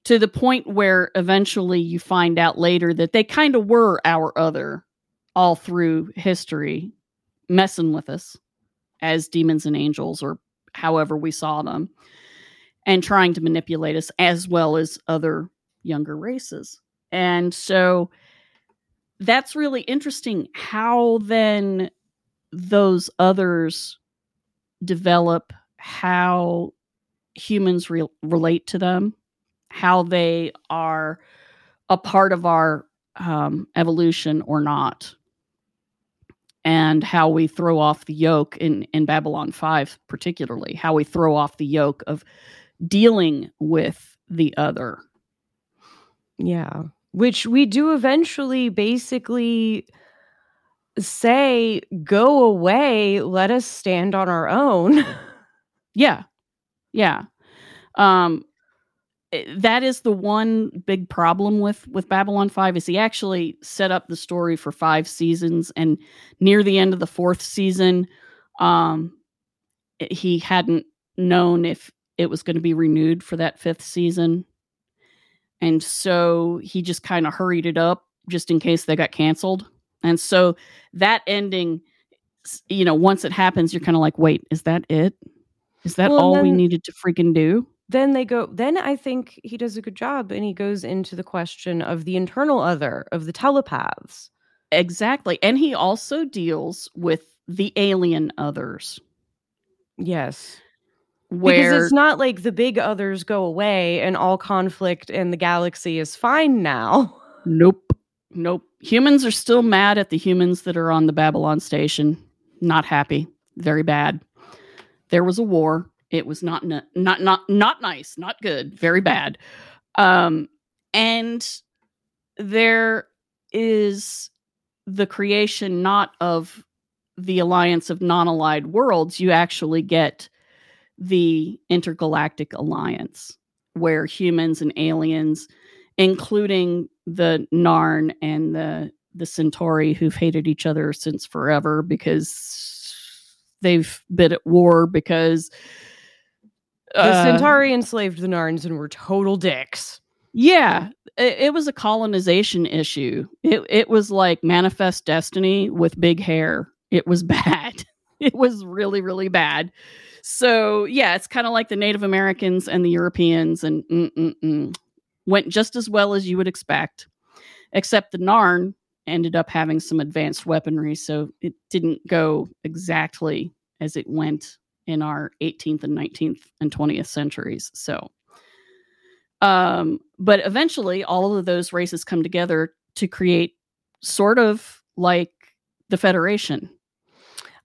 to the point where eventually you find out later that they kind of were our other all through history messing with us as demons and angels or however we saw them and trying to manipulate us as well as other younger races. And so that's really interesting how then those others develop how humans re- relate to them how they are a part of our um, evolution or not and how we throw off the yoke in, in babylon 5 particularly how we throw off the yoke of dealing with the other Yeah. Which we do eventually basically say, go away, let us stand on our own. [laughs] Yeah. Yeah. Um that is the one big problem with with Babylon 5 is he actually set up the story for 5 seasons and near the end of the 4th season um he hadn't known if it was going to be renewed for that 5th season. And so he just kind of hurried it up just in case they got canceled. And so that ending you know, once it happens you're kind of like, "Wait, is that it? Is that Well, all we needed to freaking do?" Then they go, then I think he does a good job and he goes into the question of the internal other, of the telepaths. Exactly. And he also deals with the alien others Yes. where because it's not like the big others go away and all conflict in the galaxy is fine now. nope. Nope. Humans are still mad at the humans that are on the Babylon station. Not happy. Very bad. There was a war. It was not not not not nice, not good, very bad. Um and there is the creation not of the alliance of non-allied worlds, you actually get the intergalactic alliance where humans and aliens including the narn and the the centauri who've hated each other since forever because they've been at war because The uh, Centauri enslaved the Narns and were total dicks. yeah it, it was a colonization issue it, it was like manifest destiny with big hair it was [laughs] bad it was really really bad so yeah it's kind of like the native americans and the europeans and mm-mm-mm. went just as well as you would expect except the narn ended up having some advanced weaponry so it didn't go exactly as it went in our 18th and 19th and 20th centuries so um, but eventually, all of those races come together to create sort of like the Federation.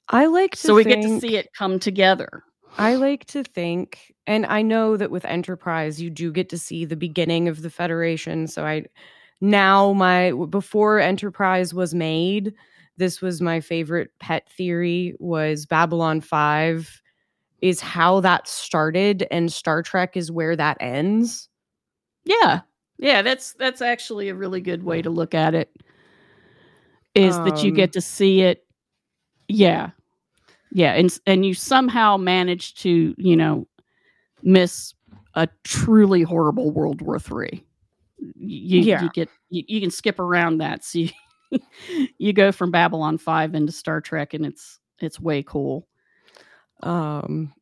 I like to So we get to see it come together. I like to think, and I know that with Enterprise, you do get to see the beginning of the Federation. So I now my before Enterprise was made, this was my favorite pet theory was Babylon 5 is how that started and Star Trek is where that ends. Yeah, yeah, that's that's actually a really good way to look at it. Is that you Um, get to see it? Yeah, yeah, and and you somehow manage to you know miss a truly horrible World War Three. You, Yeah. you get you, you can skip around that. So you, [laughs] you go from Babylon Five into Star Trek, and it's it's way cool. Um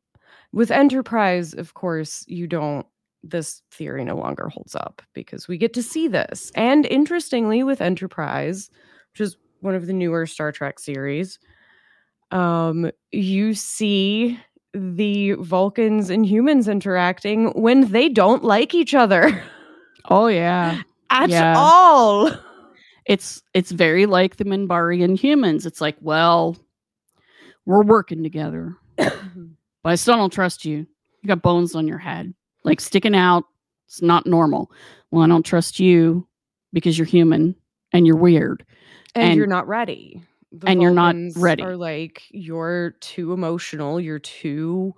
with Enterprise, of course, you don't this theory no longer holds up because we get to see this. And interestingly, with Enterprise, which is one of the newer Star Trek series, um, you see the Vulcans and humans interacting when they don't like each other [laughs] Oh yeah. at Yeah. all. It's it's very like the Minbarian humans. It's like, well, we're working together, [coughs] but I still don't trust you. You got bones on your head, like sticking out. It's not normal. Well, I don't trust you because you're human and you're weird. and, And- you're not ready. The and you're not ready. Are like you're too emotional. You're too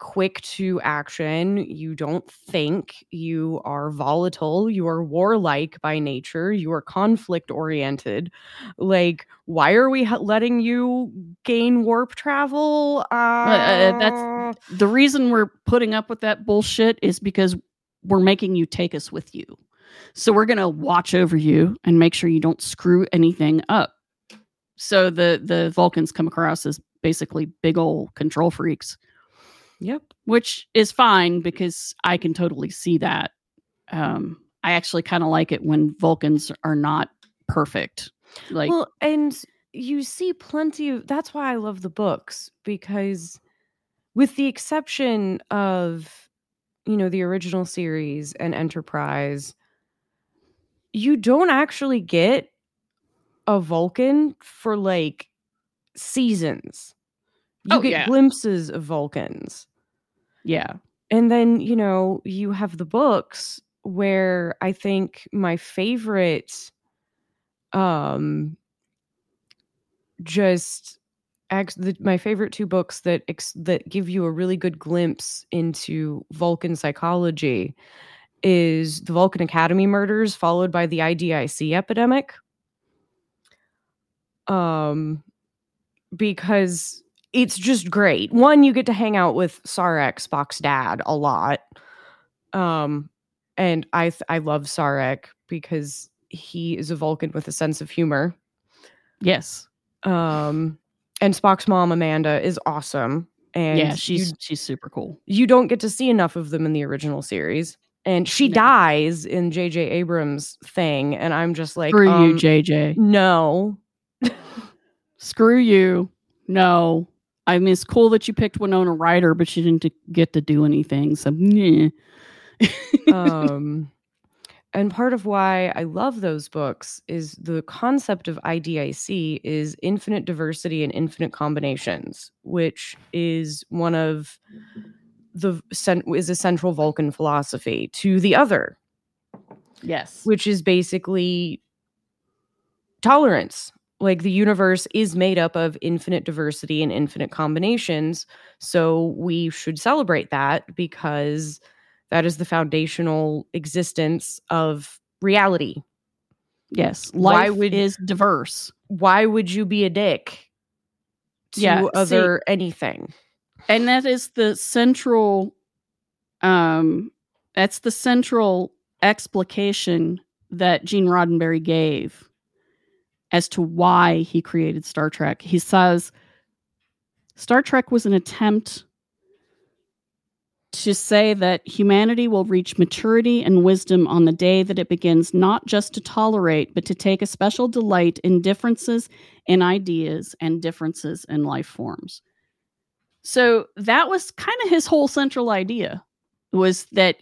quick to action. You don't think. You are volatile. You are warlike by nature. You are conflict oriented. Like, why are we letting you gain warp travel? Uh, uh, that's- The reason we're putting up with that bullshit is because we're making you take us with you. So we're going to watch over you and make sure you don't screw anything up. So the the Vulcans come across as basically big old control freaks, Yep. which is fine because I can totally see that. Um, I actually kind of like it when Vulcans are not perfect. Like, well, and you see plenty of that's why I love the books because with the exception of you know the original series and Enterprise you don't actually get a Vulcan for like seasons. You Oh, get yeah. glimpses of Vulcans. Yeah, And then, you know, you have the books where I think my favorite um just ex- the, my favorite two books that ex- that give you a really good glimpse into Vulcan psychology is the Vulcan Academy murders followed by the IDIC epidemic. Um because it's just great. One, you get to hang out with Sarek, Spock's dad, a lot. Um, and I th- I love Sarek because he is a Vulcan with a sense of humor. yes, Um, and Spock's mom Amanda is awesome, and yeah. you- She's she's super cool. you don't get to see enough of them in the original series. And she No. dies in J.J. Abrams' thing, and I'm just like, Screw um, you, JJ. No, [laughs] Screw you. No. I mean, it's cool that you picked Winona Ryder, but she didn't get to do anything. So, [laughs] um, and part of why I love those books is the concept of IDIC is infinite diversity and infinite combinations, which is one of the is a central Vulcan philosophy to the other, yes. which is basically tolerance. Like the universe is made up of infinite diversity and infinite combinations. So we should celebrate that because that is the foundational existence of reality. Yes. Why Life would- is diverse. Why would you be a dick to Yeah, see- other anything? And that is the central um that's the central explication that Gene Roddenberry gave as to why he created Star Trek. He says Star Trek was an attempt to say that humanity will reach maturity and wisdom on the day that it begins not just to tolerate, but to take a special delight in differences in ideas and differences in life forms. So that was kind of his whole central idea was that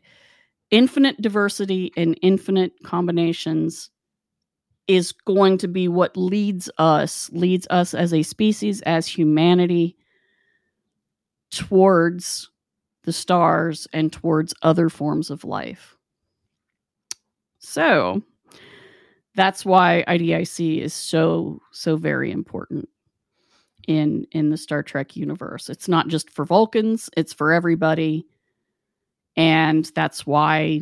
infinite diversity and infinite combinations is going to be what leads us, leads us as a species, as humanity towards the stars and towards other forms of life. So that's why IDIC is so so very important in in the Star Trek universe. It's not just for Vulcans, it's for everybody. And that's why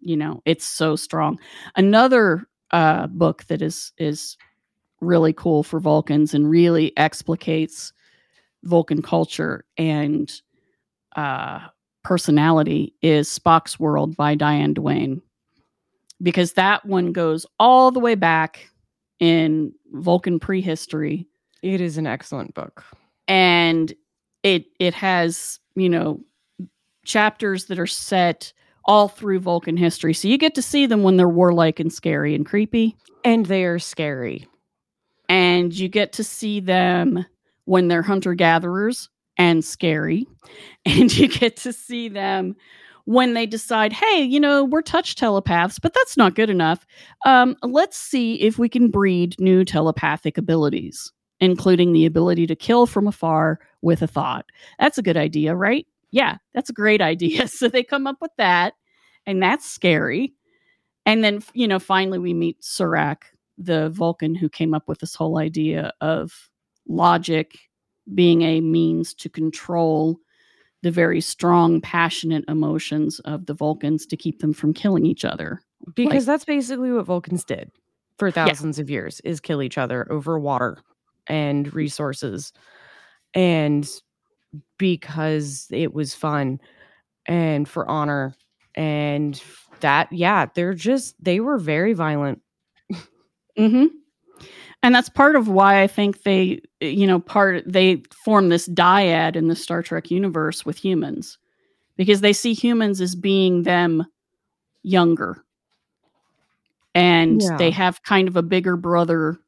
you know, it's so strong. Another uh book that is is really cool for Vulcans and really explicates Vulcan culture and uh personality is Spock's World by Diane Duane. Because that one goes all the way back in Vulcan prehistory It is an excellent book. and it it has you know chapters that are set all through Vulcan history, so you get to see them when they're warlike and scary and creepy, And they are scary. and you get to see them when they're hunter gatherers, and scary. [laughs] And you get to see them when they decide, hey, you know, we're touch telepaths, but that's not good enough. Um, let's see if we can breed new telepathic abilities, including the ability to kill from afar with a thought. That's a good idea, right? Yeah, that's a great idea. [laughs] So they come up with that, and that's scary. And then, you know, finally we meet Surak, the Vulcan who came up with this whole idea of logic being a means to control the very strong, passionate emotions of the Vulcans to keep them from killing each other. Because like, that's basically what Vulcans did for thousands yeah. of years is kill each other over water and resources. And because it was fun and for honor and that yeah, they're just they were very violent. mhm and that's part of why I think they, you know, part they form this dyad in the Star Trek universe with humans because they see humans as being them younger. And yeah. they have kind of a bigger brother,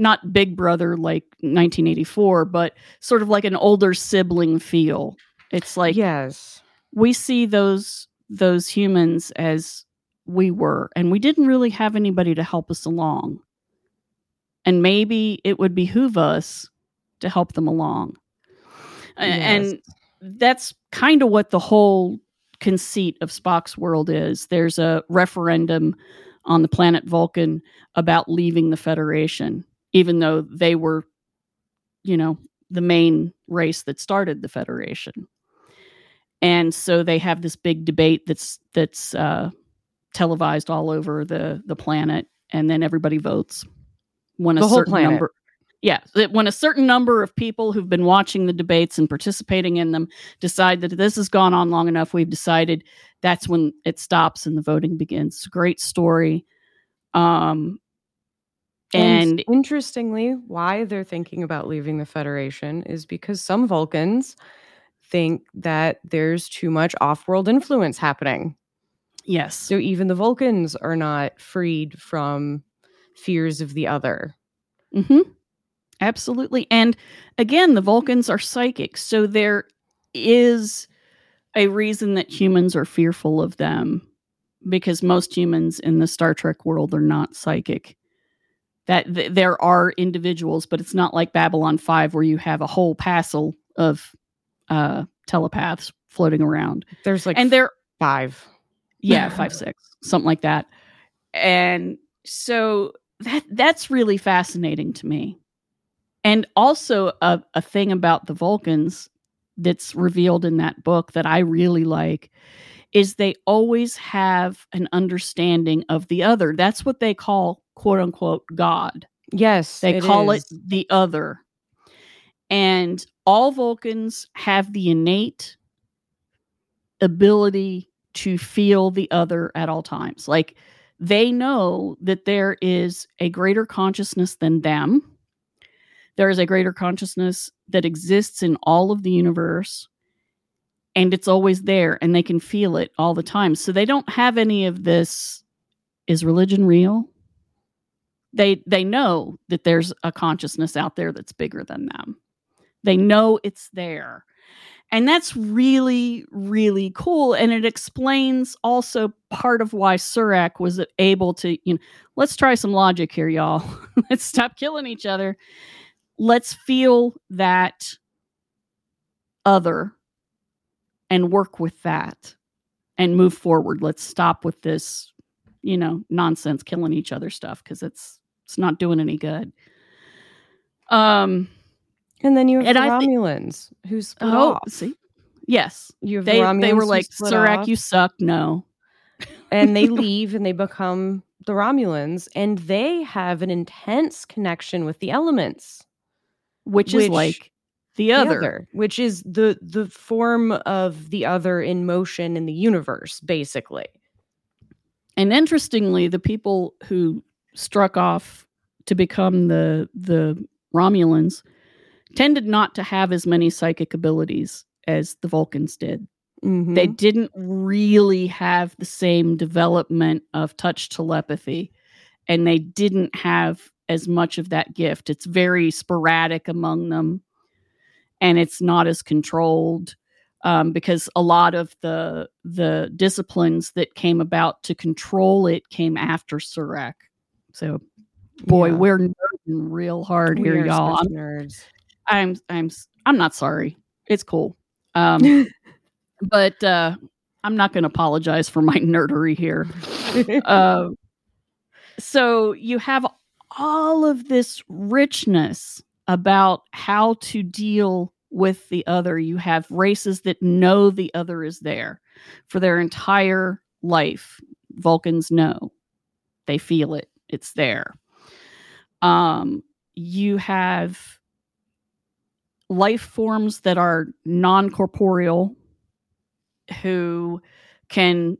not big brother like 1984, but sort of like an older sibling feel. It's like yes, we see those those humans as we were, and we didn't really have anybody to help us along and maybe it would behoove us to help them along. Yes. And that's kind of what the whole conceit of Spock's world is. There's a referendum on the planet Vulcan about leaving the Federation, even though they were, you know, the main race that started the Federation. And so they have this big debate that's that's uh, televised all over the the planet, and then everybody votes when a certain planet. number yeah when a certain number of people who've been watching the debates and participating in them decide that this has gone on long enough we've decided that's when it stops and the voting begins great story um and, and interestingly why they're thinking about leaving the federation is because some vulcans think that there's too much off-world influence happening yes so even the vulcans are not freed from fears of the other. Mm-hmm. Absolutely. And again, the Vulcans are psychic. So there is a reason that humans are fearful of them because most humans in the Star Trek world are not psychic. That th- there are individuals, but it's not like Babylon 5 where you have a whole passel of uh, telepaths floating around. There's like and there five. Yeah, [laughs] five, six, something like that. And so that that's really fascinating to me. And also a, a thing about the Vulcans that's revealed in that book that I really like is they always have an understanding of the other. That's what they call quote unquote God. Yes. They call is. it the other. And all Vulcans have the innate ability to feel the other at all times. Like they know that there is a greater consciousness than them. There is a greater consciousness that exists in all of the universe and it's always there and they can feel it all the time. So they don't have any of this is religion real? They they know that there's a consciousness out there that's bigger than them. They know it's there. And that's really, really cool. And it explains also part of why Surak was able to, you know, let's try some logic here, y'all. [laughs] let's stop killing each other. Let's feel that other and work with that and move forward. Let's stop with this, you know, nonsense killing each other stuff because it's it's not doing any good. Um and then you have and the Romulans th- who split oh, off. See? Yes. You have they, the they were like, Surak, you suck. No. and they [laughs] leave and they become the Romulans and they have an intense connection with the elements. Which, which is like the other. the other. Which is the the form of the other in motion in the universe, basically. And interestingly, the people who struck off to become the the Romulans tended not to have as many psychic abilities as the Vulcans did. Mm-hmm. They didn't really have the same development of touch telepathy, and they didn't have as much of that gift. It's very sporadic among them. And it's not as controlled um, because a lot of the the disciplines that came about to control it came after Surak. So, boy, Yeah. we're nerding real hard We here, y'all. I'm, nerds. I'm I'm I'm not sorry. It's cool. Um, [laughs] but uh, I'm not going to apologize for my [laughs] nerdery here. [laughs] Uh, so you have all of this richness about how to deal with the other. You have races that know the other is there for their entire life. Vulcans know. They feel it. It's there. Um, you have life forms that are non-corporeal who can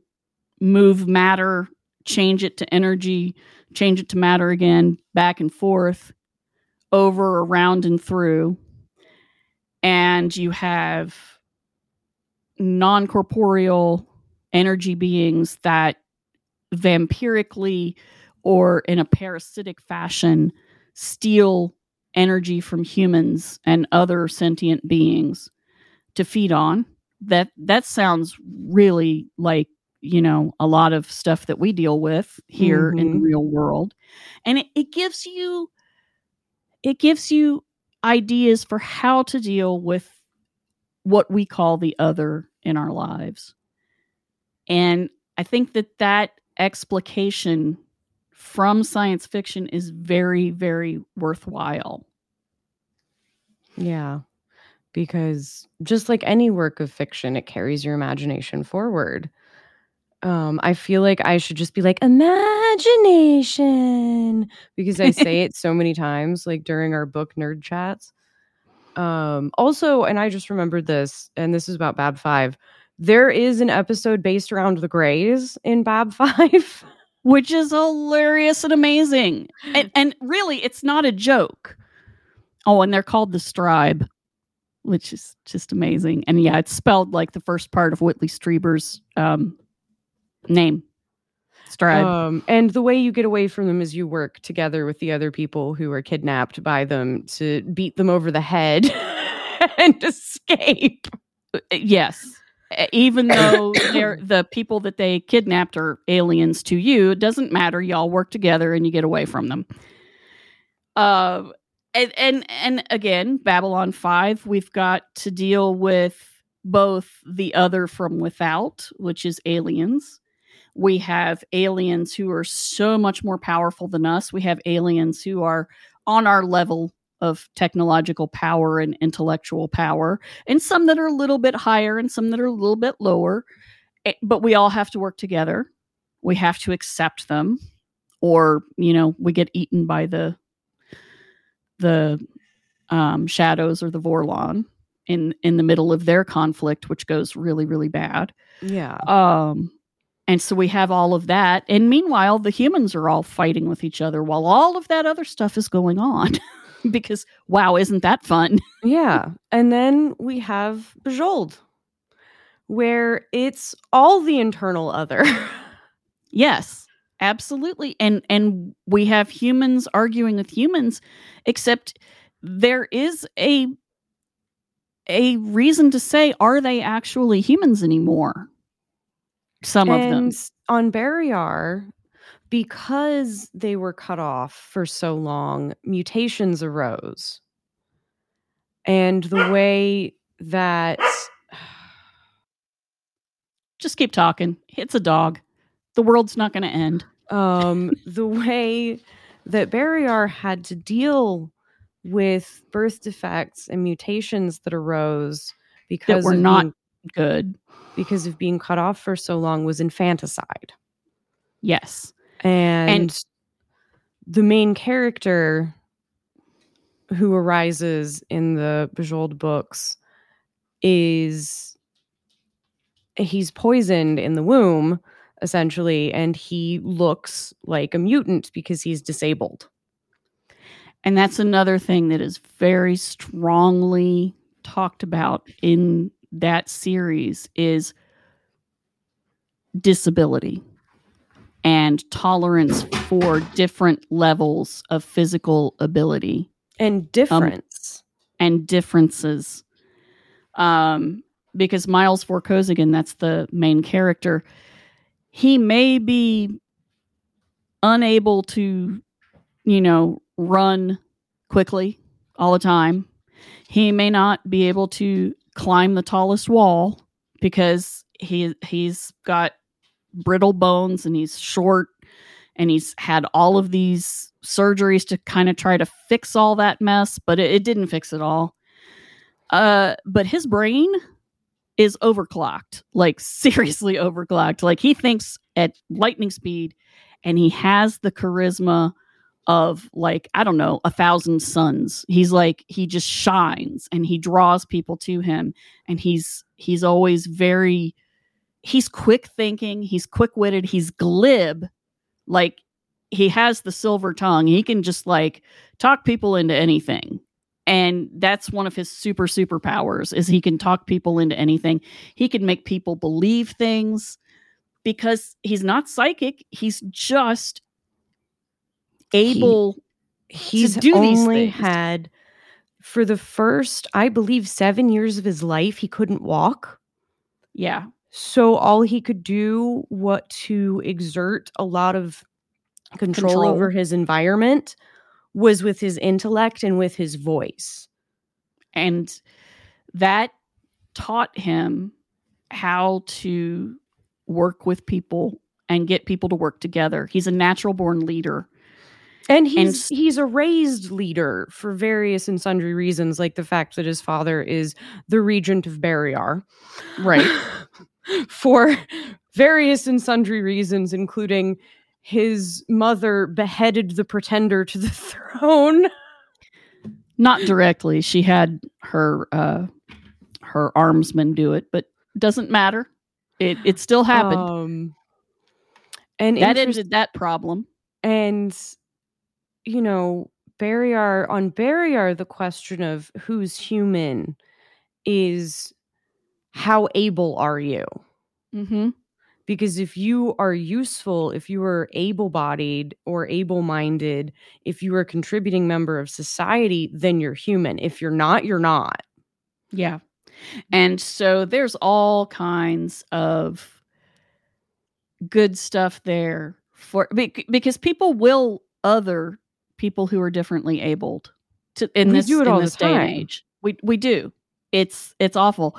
move matter, change it to energy, change it to matter again, back and forth, over, around, and through. And you have non corporeal energy beings that vampirically or in a parasitic fashion steal energy from humans and other sentient beings to feed on that that sounds really like you know a lot of stuff that we deal with here in the Mhm. real world and it, it gives you it gives you ideas for how to deal with what we call the other in our lives and i think that that explication from science fiction is very very worthwhile Yeah. Because just like any work of fiction, it carries your imagination forward. Um, I feel like I should just be like, imagination, because I say [laughs] it so many times, like during our book nerd chats. Um, also, and I just remembered this, and this is about Bab 5. There is an episode based around the Greys in Bab [laughs] 5. which is hilarious and amazing. And [laughs] and really it's not a joke. Oh, and they're called the Streib, which is just amazing. And yeah, it's spelled like the first part of Whitley Strieber's um, name. Streib. Um, and the way you get away from them is you work together with the other people who are kidnapped by them to beat them over the head [laughs] and escape. yes. Even though [coughs] they're the people that they kidnapped are aliens to you, it doesn't matter. Y'all work together and you get away from them. Uh, and and and again, Babylon Five, we've got to deal with both the other from without, which is aliens. We have aliens who are so much more powerful than us. We have aliens who are on our level of technological power and intellectual power, and some that are a little bit higher and some that are a little bit lower. But we all have to work together. We have to accept them, or you know, we get eaten by the the um, shadows or the Vorlon in in the middle of their conflict, which goes really really bad. Yeah. Um, and so we have all of that, and meanwhile, the humans are all fighting with each other while all of that other stuff is going on. [laughs] because wow, isn't that fun? [laughs] Yeah. And then we have Bujold, where it's all the internal other. [laughs] Yes, absolutely. And and we have humans arguing with humans, except there is a a reason to say, are they actually humans anymore? Some of them. on Barrayar, because they were cut off for so long, mutations arose. And the way that [sighs] Just keep talking. It's a dog. The world's not going to end. [laughs] um the way that Barrayar had to deal with birth defects and mutations that arose because were not being, Good. Because of being cut off for so long was infanticide. Yes. And, and the main character who arises in the Bujold books is he's poisoned in the womb essentially and he looks like a mutant because he's disabled. And that's another thing that is very strongly talked about in that series is disability and tolerance for different levels of physical ability And difference. and differences Um, because Miles Vorkosigan, that's the main character, he may be unable to, you know, run quickly all the time. He may not be able to climb the tallest wall because he he's got brittle bones and he's short and he's had all of these surgeries to kind of try to fix all that mess, but it, it didn't fix it all. Uh, but his brain is overclocked, like [laughs] seriously overclocked. Like he thinks at lightning speed and he has the charisma of like i don't know a thousand suns. He's like he just shines and he draws people to him and he's he's always very he's quick thinking he's quick-witted he's glib. Like he has the silver tongue. He can just like talk people into anything. And that's one of his super super powers is he can talk people into anything. He can make people believe things because he's not psychic. He's just able he, he's to do these things. had for the first i believe seven years of his life he couldn't walk. Yeah. So all he could do what to exert a lot of control, Control. over his environment was with his intellect and with his voice. And that taught him how to work with people and get people to work together. He's a natural born leader and he's s- he's a raised leader for various and sundry reasons like the fact that his father is the regent of Barrayar right. [laughs] For various and sundry reasons including his mother beheaded the pretender to the [laughs] throne. Not directly. She had her uh her armsman do it but doesn't matter. It it still happened. Um, and that ended that problem. and you know Barrayar on Barrayar the question of who's human is how able are you mm-hmm. because if you are useful if you are able-bodied or able-minded if you are a contributing member of society then you're human if you're not you're not Yeah. And so there's all kinds of good stuff there for because people will other people who are differently abled to in We this do it all this the day and age. We we do. It's it's awful.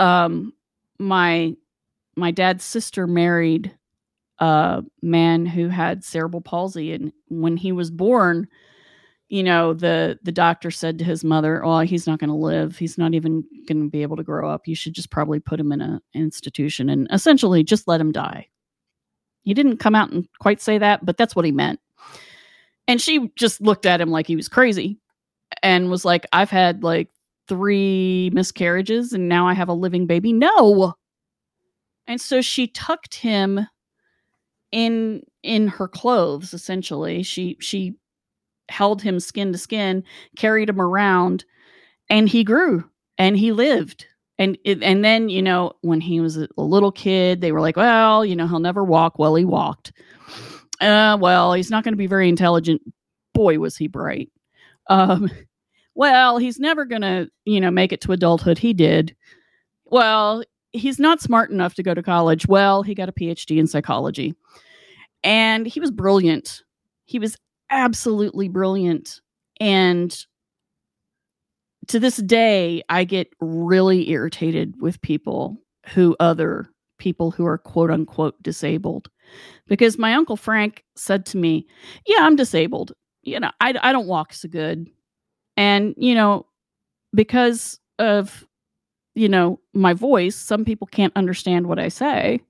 Um my my dad's sister married a man who had cerebral palsy and when he was born you know the the doctor said to his mother oh he's not going to live he's not even going to be able to grow up you should just probably put him in a institution and essentially just let him die he didn't come out and quite say that but that's what he meant and she just looked at him like he was crazy and was like i've had like three miscarriages and now i have a living baby. No. And so she tucked him in in her clothes essentially. She she held him skin to skin carried him around and he grew and he lived. And and then you know when he was a little kid they were like well you know he'll never walk. Well he walked uh well he's not going to be very intelligent. Boy was he bright. Um well he's never going to you know make it to adulthood. He did. Well he's not smart enough to go to college. Well he got a phd in psychology. And he was brilliant. He was absolutely brilliant. And to this day i get really irritated with people who other people who are quote unquote disabled because my uncle frank said to me yeah i'm disabled. You know i, I don't walk so good. And you know because of you know my voice some people can't understand what i say.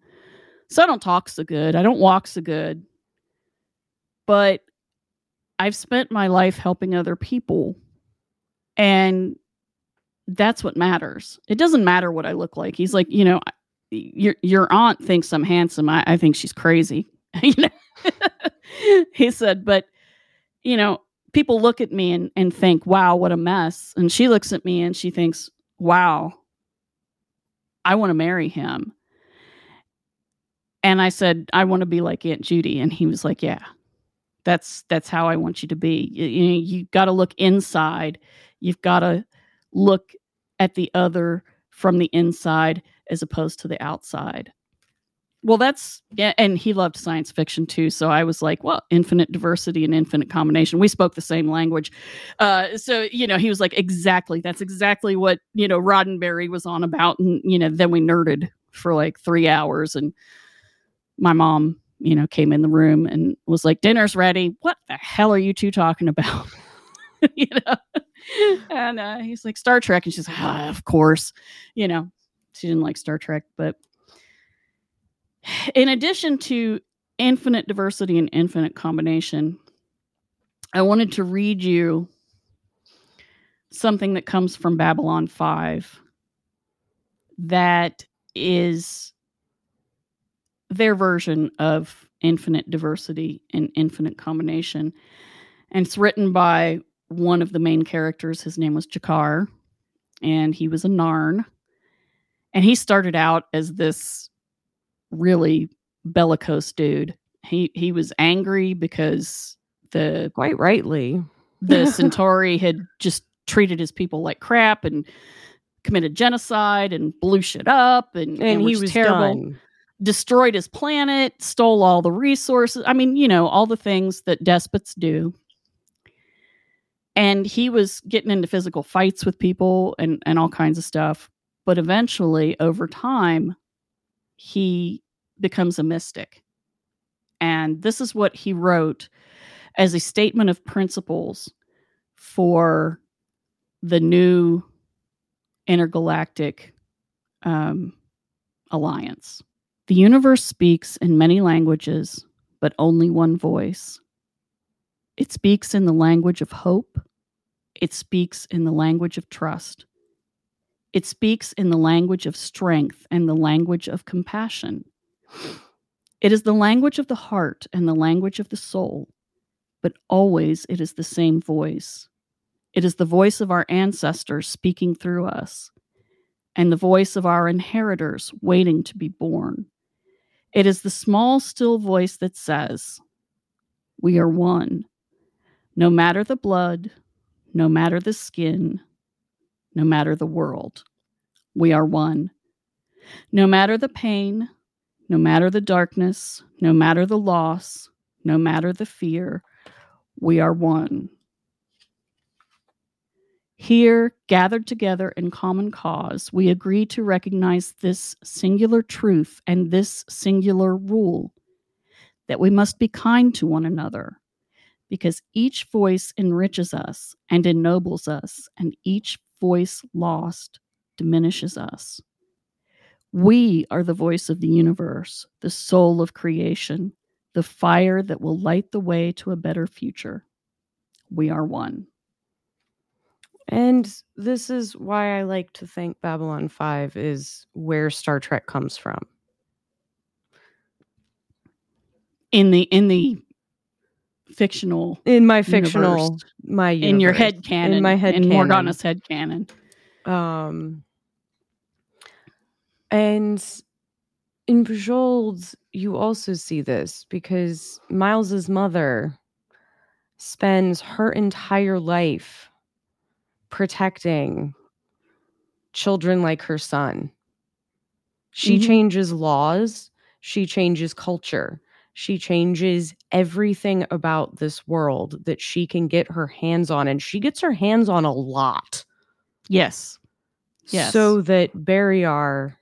So i don't talk so good. I don't walk so good. But i've spent my life helping other people and that's what matters. It doesn't matter what i look like. He's like you know your your aunt thinks i'm handsome. I, I think she's crazy. [laughs] You know? [laughs] He said but you know people look at me and, and think wow what a mess. And she looks at me and she thinks wow i want to marry him. And i said i want to be like aunt judy. And he was like yeah that's that's how i want you to be. You, you, you got to look inside. You've got to look at the other from the inside as opposed to the outside. Well, that's yeah, and he loved science fiction too. So I was like, well, infinite diversity and infinite combination. We spoke the same language. Uh, so, you know, he was like, exactly. That's exactly what, you know, Roddenberry was on about. And, you know, then we nerded for like three hours. And my mom, you know, came in the room and was like, dinner's ready. What the hell are you two talking about? [laughs] you know? and uh, he's like, Star Trek. And she's like, ah, of course. You know, she didn't like Star Trek, but in addition to infinite diversity and infinite combination, I wanted to read you something that comes from Babylon 5 that is their version of infinite diversity and infinite combination. And it's written by one of the main characters. His name was G'Kar, and he was a Narn. And he started out as this really bellicose dude. He he was angry because the quite rightly the [laughs] Centauri had just treated his people like crap and committed genocide and blew shit up and, and, and he was terrible. Done. Destroyed his planet, stole all the resources. I mean, you know, all the things that despots do. And he was getting into physical fights with people and, and all kinds of stuff. But eventually, over time, he becomes a mystic. And this is what he wrote as a statement of principles for the new intergalactic um, alliance. The universe speaks in many languages, but only one voice. It speaks in the language of hope. It speaks in the language of trust. It speaks in the language of strength and the language of compassion. It is the language of the heart and the language of the soul, but always it is the same voice. It is the voice of our ancestors speaking through us, and the voice of our inheritors waiting to be born. It is the small, still voice that says, We are one. No matter the blood, no matter the skin, no matter the world. We are one. No matter the pain, no matter the darkness, no matter the loss, no matter the fear, we are one. Here, gathered together in common cause, we agree to recognize this singular truth and this singular rule that we must be kind to one another because each voice enriches us and ennobles us, and each voice lost diminishes us. We are the voice of the universe, the soul of creation, the fire that will light the way to a better future. We are one. And this is why I like to think Babylon 5 is where Star Trek comes from. In the in the fictional in my fictional universe, my universe, in your head canon in my head in canon. Morgana's head canon. Um and in Bujold, you also see this because Miles's mother spends her entire life protecting children like her son. She mm-hmm. changes laws, she changes culture, she changes everything about this world that she can get her hands on. And she gets her hands on a lot. Yes. Yes. So that Barrayar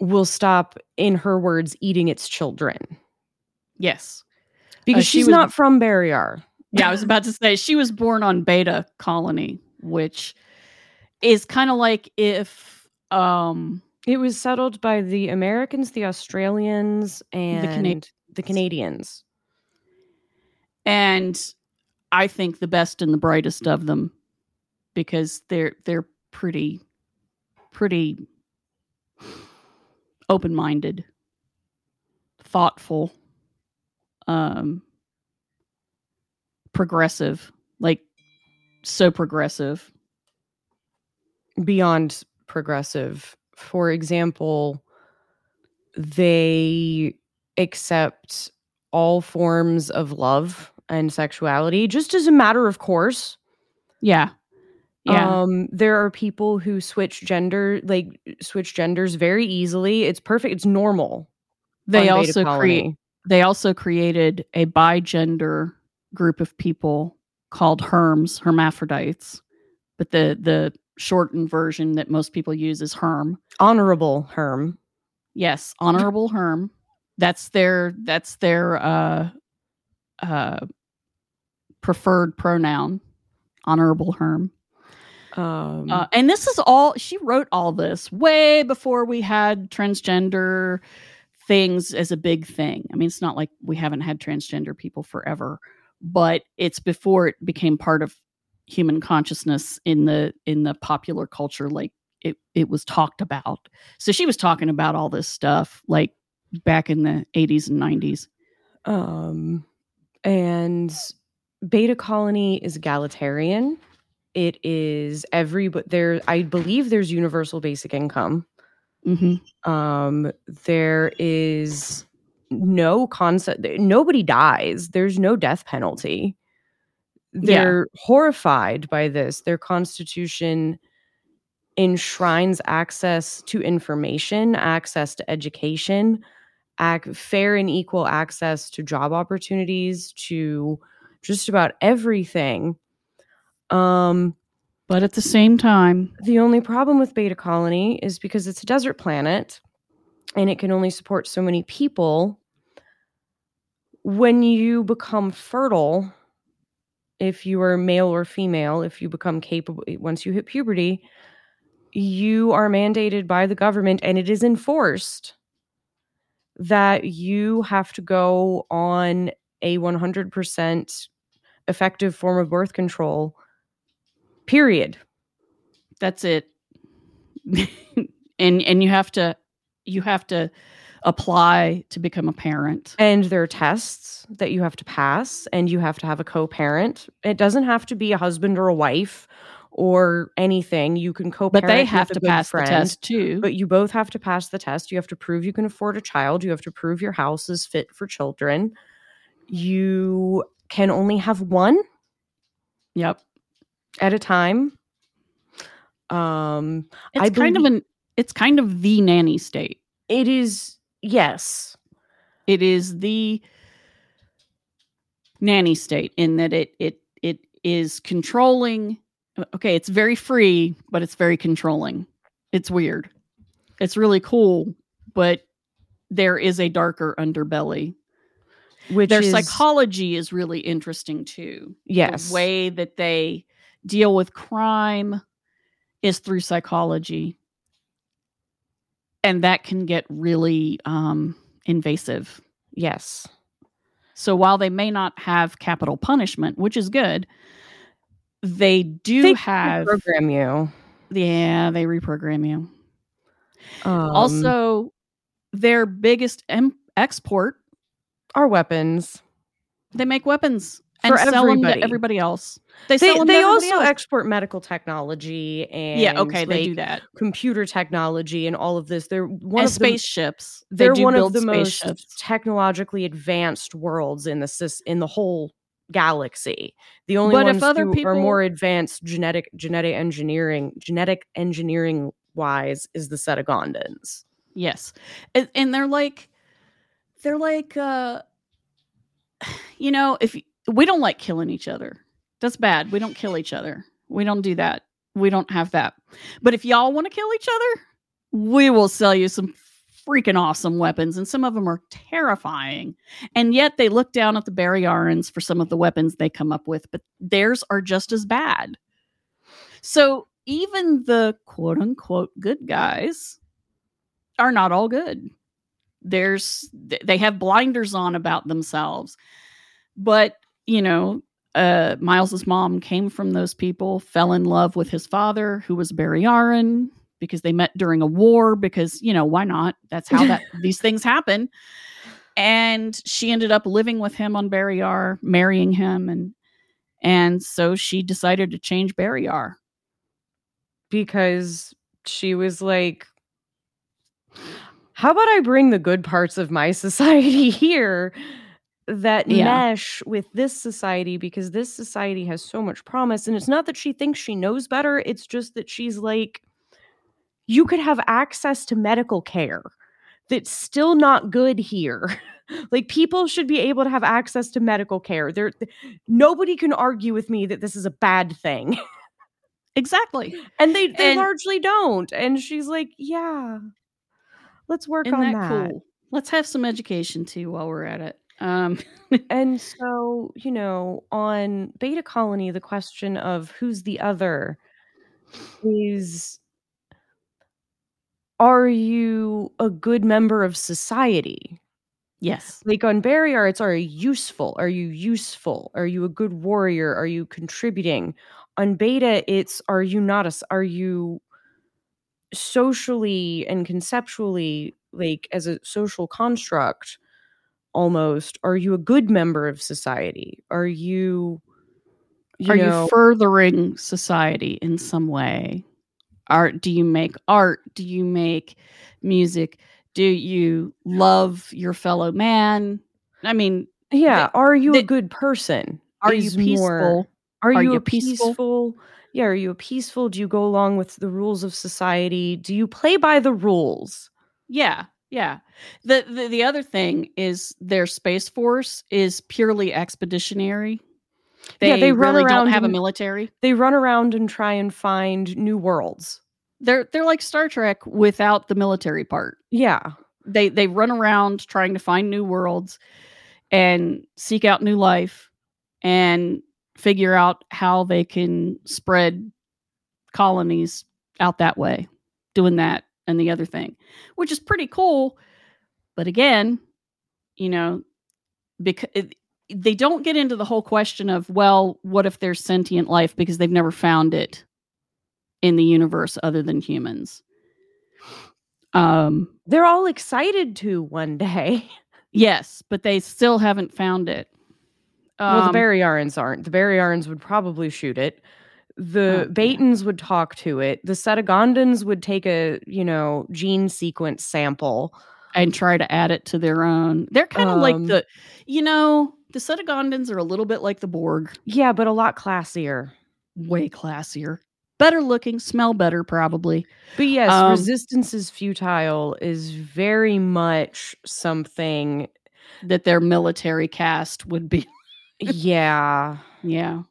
will stop, in her words, eating its children. Yes. Because uh, she's she was, not from Barrayar. yeah, I was about to say she was born on Beta Colony, which is kind of like if um it was settled by the Americans, the Australians, and the, Cana- the Canadians. And I think the best and the brightest of them because they're they're pretty pretty open-minded, thoughtful, um progressive, like so progressive beyond progressive for example, they accept all forms of love and sexuality just as a matter of course. Yeah. Yeah. Um, there are people who switch gender, like switch genders very easily. It's perfect. It's normal. they also create they also created a bigender group of people called herms, hermaphrodites. But the the shortened version that most people use is herm. honorable Herm. Yes, honorable herm. That's their that's their uh uh preferred pronoun. Honorable herm. Um, Uh, and this is all she wrote all this way before we had transgender things as a big thing. I mean, it's not like we haven't had transgender people forever, but it's before it became part of human consciousness in the in the popular culture like it it was talked about. So she was talking about all this stuff like back in the 80s and 90s. um, and Beta Colony is egalitarian. It is every but there. I believe there's universal basic income. hmm um there is no concept nobody dies there's no death penalty Yeah. they're horrified by this their constitution enshrines access to information access to education ac- fair and equal access to job opportunities to just about everything um But at the same time, the only problem with Beta Colony is because it's a desert planet and it can only support so many people. When you become fertile, if you are male or female, if you become capable, eh, once you hit puberty, you are mandated by the government and it is enforced that you have to go on a 100% effective form of birth control, period. that's it [laughs] and and you have to you have to apply to become a parent And there are tests that you have to pass, and you have to have a co parent. It doesn't have to be a husband or a wife or anything. You can co parent. but they have to pass the test too But you both have to pass the test. You have to prove you can afford a child. You have to prove your house is fit for children. You can only have one yep at a time. Um, it's I kind of an it's kind of the nanny state it is yes, it is the nanny state in that it it it is controlling uh, okay it's very free but it's very controlling. It's weird. It's really cool but there is a darker underbelly which their is psychology is really interesting too. Yes, the way that they deal with crime is through psychology and that can get really um, invasive yes, so while they may not have capital punishment which is good they do They have program you. yeah they reprogram you Um, also their biggest em- export are weapons. they make weapons and For sell them everybody. to everybody else they, They, them they also else. export medical technology and yeah okay they do that computer technology and all of this. They're one and of the spaceships they they're do one of the most technologically advanced worlds in the in the whole galaxy. The only But if other people... are more advanced genetic genetic engineering genetic engineering wise is the Cetagandans. Yes. And, and they're like they're like uh [sighs] you know, if we don't like killing each other. That's bad. We don't kill each other. We don't do that. We don't have that. But if y'all want to kill each other, we will sell you some freaking awesome weapons and some of them are terrifying. And yet they look down at the Barrayarans for some of the weapons they come up with, but theirs are just as bad. So even the quote unquote good guys are not all good. There's they have blinders on about themselves. But, you know, uh Miles's mom came from those people, fell in love with his father who was Barrayaran because they met during a war because, you know, why not? That's how that [laughs] these things happen. And she ended up living with him on Barrayar, marrying him and and so she decided to change Barrayar. because she was like how about I bring the good parts of my [laughs] society here that Yeah. mesh with this society because this society has so much promise. And it's not that she thinks she knows better, it's just that she's like, you could have access to medical care that's still not good here. [laughs] like people should be able to have access to medical care. There nobody can argue with me that this is a bad thing. [laughs] Exactly. and they they And- largely don't. And she's like, yeah. Let's work on that, that. cool? Let's have some education too while we're at it. Um, [laughs] And so, you know, on Beta Colony, the question of who's the other is are you a good member of society? yes. Like on Barrayar, it's are you useful? Are you useful? Are you a good warrior? Are you contributing? On Beta, it's are you not a s- are you socially and conceptually like as a social construct almost are you a good member of society are you you Are know you furthering society in some way? Art? Do you make art? Do you make music? Do you love your fellow man? I mean, yeah are you a good person are you peaceful? more- are, Are you, you a peaceful? peaceful? yeah are you a peaceful do you go along with the rules of society do you play by the rules Yeah, yeah. The, the the other thing is their space force is purely expeditionary. They, Yeah, they run really around don't have a military. they run around and try and find new worlds They're they're like Star Trek without the military part. yeah They they run around trying to find new worlds and seek out new life and figure out how they can spread colonies out that way, doing that and the other thing, which is pretty cool. But again, you know, because they don't get into the whole question of, well, what if there's sentient life because they've never found it in the universe other than humans. Um, they're all excited to one day yes, but they still haven't found it. well Um, the Barrayarans aren't the Barrayarans would probably shoot it the Oh. Betans would talk to it the Cetagandans would take a you know gene sequence sample and try to add it to their own. They're kind of like Um, the, you know, the Cetagandans are a little bit like the Borg, yeah but a lot classier way classier, better looking, smell better, probably. But yes, Um, resistance is futile is very much something. That their military cast would be. yeah, [laughs] Yeah.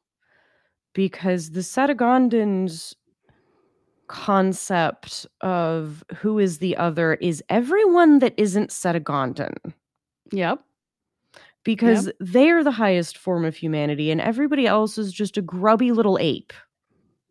Because the Cetagandans concept of who is the other is everyone that isn't Cetagandan. Yep. Because they're the highest form of humanity and everybody else is just a grubby little ape.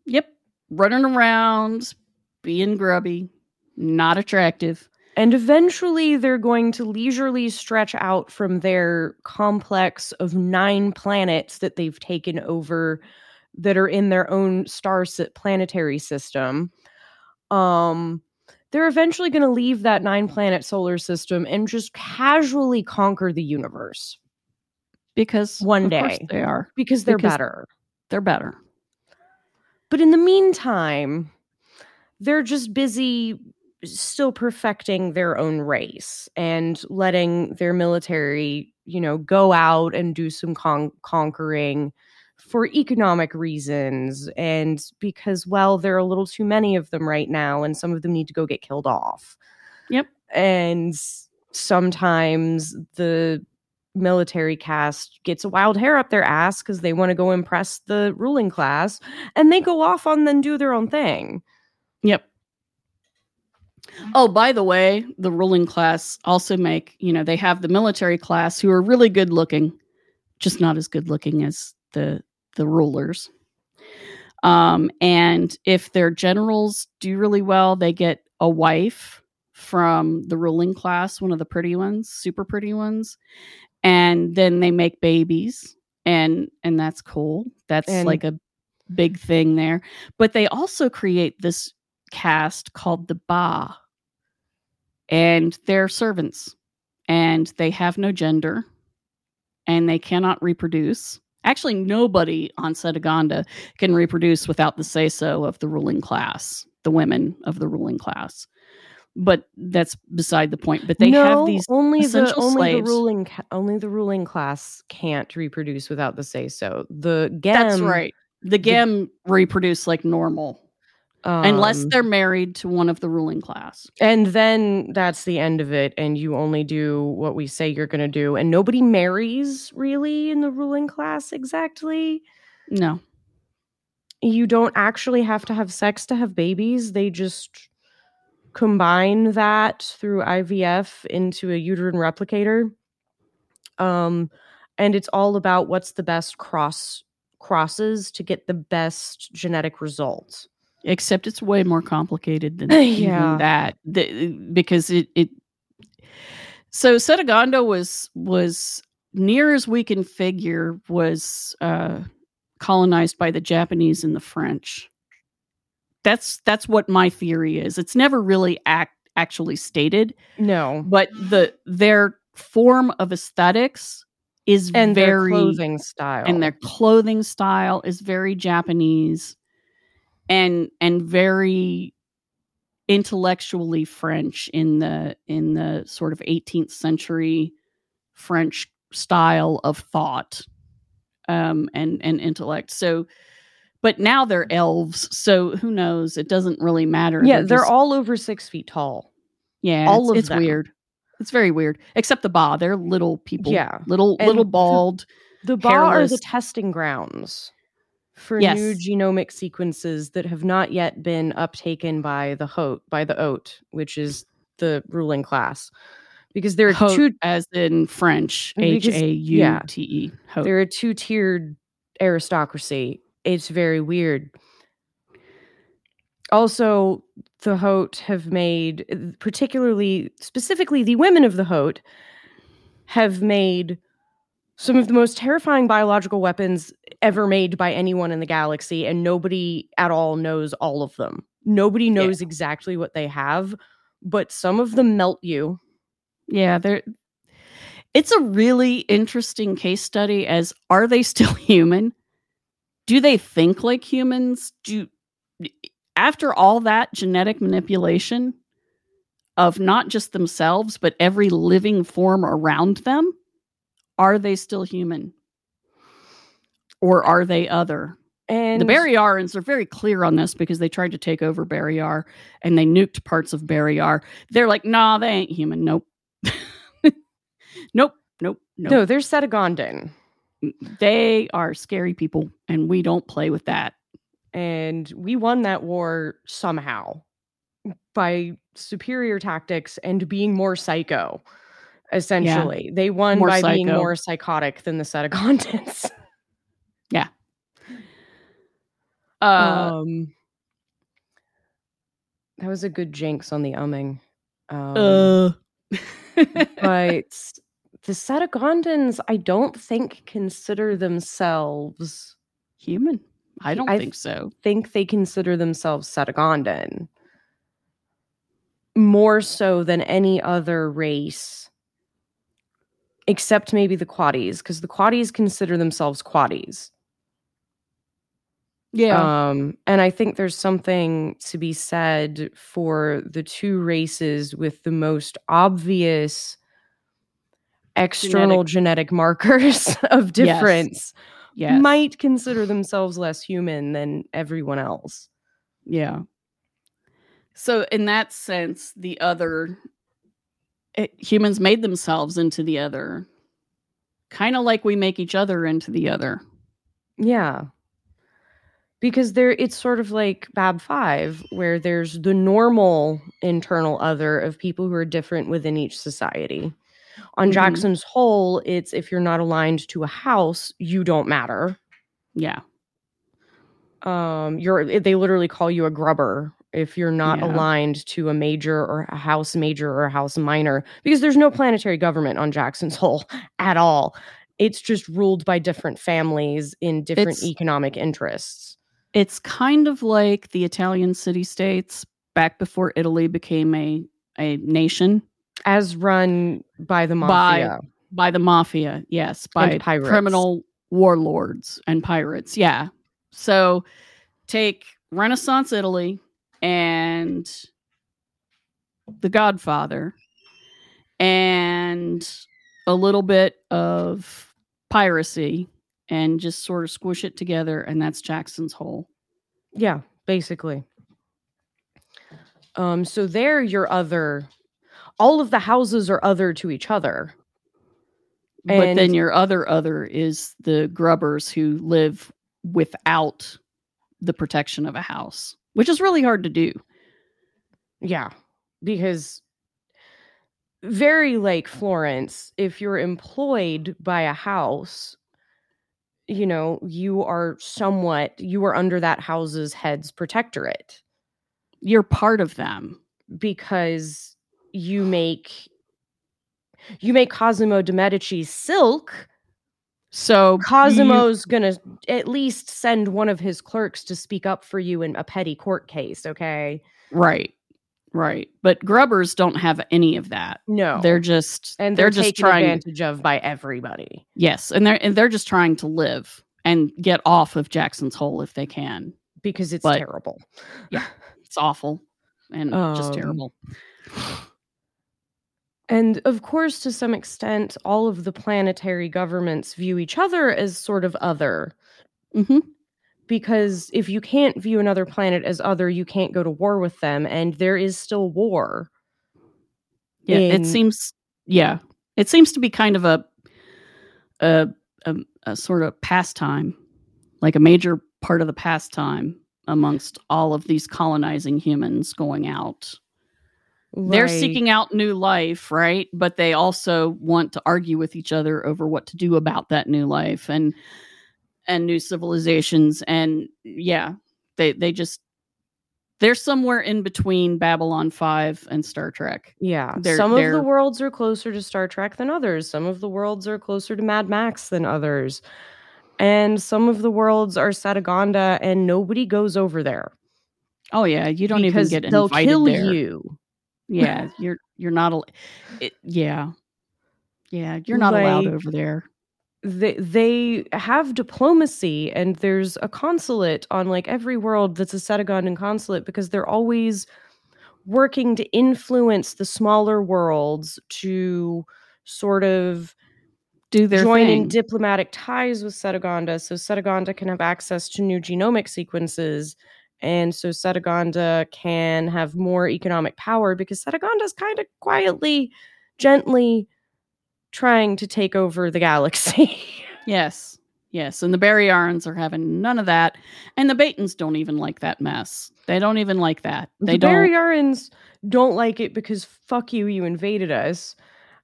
Yep. Running around, being grubby, not attractive. And eventually they're going to leisurely stretch out from their complex of nine planets that they've taken over that are in their own star planetary system. Um they're eventually going to leave that nine planet solar system and just casually conquer the universe Because One day. they are. because they're Because- better. They're better. But in the meantime, they're just busy still perfecting their own race and letting their military, you know, go out and do some con- conquering for economic reasons and because well there are a little too many of them right now and some of them need to go get killed off. Yep. And sometimes the military caste gets a wild hair up their ass because they want to go impress the ruling class and they go off on then do their own thing. Yep. Oh, by the way, the ruling class also make, you know, they have the military class who are really good looking, just not as good looking as the the rulers. Um, and if their generals do really well, they get a wife from the ruling class, one of the pretty ones, super pretty ones. And then they make babies and and that's cool. That's And- like a big thing there. But they also create this caste called the Ba. And they're servants. And they have no gender. And they cannot reproduce. Actually, nobody on Cetaganda can reproduce without the say so of the ruling class, the women of the ruling class. but that's beside the point. But they no, have these only the essential only the ruling only the ruling class can't reproduce without the say so. The ghem, That's right. The ghem reproduce like normal, unless um, they're married to one of the ruling class. and then that's the end of it and you only do what we say you're going to do and nobody marries really in the ruling class exactly No. you don't actually have to have sex to have babies they just combine that through IVF into a uterine replicator um and it's all about what's the best cross crosses to get the best genetic results except it's way more complicated than [laughs] Yeah. that the, because it, it so Cetaganda was was near as we can figure was uh colonized by the Japanese and the French. That's that's what my theory is. It's never really act actually stated no. but the their form of aesthetics is and their clothing style. and their clothing style is very Japanese and and very intellectually French in the in the sort of 18th century French style of thought um and and intellect. So but now they're elves so who knows? It doesn't really matter. Yeah they're just- all over six feet tall. Yeah all it's, of it's them. weird. It's very weird. Except the ba they're little people Yeah. little And little bald The ba are the testing grounds for new genomic sequences that have not yet been uptaken by the Haute, by the Oat, which is the ruling class. Because there are Haute, two as in French, H A U T E. Haute. they're a two-tiered aristocracy. It's very weird. Also, the Haute have made particularly specifically the women of the Haute have made some of the most terrifying biological weapons ever made by anyone in the galaxy, and nobody at all knows all of them. Nobody knows exactly what they have, but some of them melt you. Yeah, they're. It's a really interesting case study. As are they [laughs] still human? Do they think like humans? Do after all that genetic manipulation of not just themselves but every living form around them, are they still human? Or are they other? And the Barrayarans are very clear on this because they tried to take over Barrayar and they nuked parts of Barrayar. They're like, nah, they ain't human. Nope. [laughs] nope. Nope. Nope. no, they're Cetagandan. Mm, they are scary people and we don't play with that. and we won that war somehow by superior tactics and being more psycho essentially they won More by being more psychotic than the [laughs] Cetagandans. Uh, um that was a good jinx on the umming um, uh. [laughs] but the Cetagandans i don't think consider themselves human. I don't I think so. think they consider themselves Cetagandan more so than any other race, except maybe the Quaddies, because the Quaddies consider themselves Quaddies. Yeah. Um, and I think there's something to be said for the two races with the most obvious external genetic, markers [laughs] of difference yes. might consider themselves less human than everyone else. Yeah. So in that sense, the other it, humans made themselves into the other, kind of like we make each other into the other. Yeah. Because there it's sort of like Bab 5 where there's the normal internal other of people who are different within each society. On Mhm. Jackson's Whole, it's if you're not aligned to a house, you don't matter. Yeah. Um you're they literally call you a grubber if you're not Yeah. aligned to a major or a house major or a house minor because there's no planetary government on Jackson's [laughs] Whole at all. It's just ruled by different families in different It's- economic interests. It's kind of like the Italian city states back before Italy became a, a nation as run by the By- mafia. by the mafia. Yes. By criminal warlords and pirates. Yeah. So take Renaissance Italy and The Godfather, and a little bit of piracy, and just sort of squish it together, and that's Jackson's Whole. Yeah, basically. Um, so there your other all of the houses are other to each other. but then your other other is the grubbers who live without the protection of a house, which is really hard to do. Yeah, because very like Florence, if you're employed by a house, you know, you are somewhat you are under that house's head's protectorate You're part of them. because you make you make Cosimo de Medici silk. So you- Cosimo's gonna at least send one of his clerks to speak up for you in a petty court case, okay? right, right. But grubbers don't have any of that. No. They're just and they're, they're, just trying. advantage of by everybody. Yes, and they're and they're just trying to live and get off of Jackson's Whole if they can. because it's But- terrible. Yeah. [laughs] It's awful and just Um, terrible. And of course, to some extent, all of the planetary governments view each other as sort of other. hmm Because if you can't view another planet as other, you can't go to war with them. And there is still war. Yeah, in- it seems. Yeah, it seems to be kind of a, a a a sort of pastime, like a major part of the pastime amongst all of these colonizing humans going out. They're seeking out new life, right? But they also want to argue with each other over what to do about that new life and and new civilizations. And yeah, they they just they're somewhere in between Babylon Five and Star Trek. Yeah. they're- some of they're- the worlds are closer to Star Trek than others. Some of the worlds are closer to Mad Max than others. And some of the worlds are Cetaganda, and nobody goes over there Oh yeah, you don't even get they'll invited kill there. you. Yeah, [laughs] you're you're not. al- It, yeah, yeah, you're not allowed over there. They they have diplomacy and there's a consulate on like every world that's a Cetagandan consulate because they're always working to influence the smaller worlds to sort of Do their joining thing. diplomatic ties with Cetaganda so Cetaganda can have access to new genomic sequences and so Cetaganda can have more economic power because Cetaganda is kind of quietly gently trying to take over the galaxy. [laughs] yes, yes, and the Barrayarans are having none of that, and the Betans don't even like that mess. They don't even like that. They the don't. Don't like it because fuck you, you invaded us.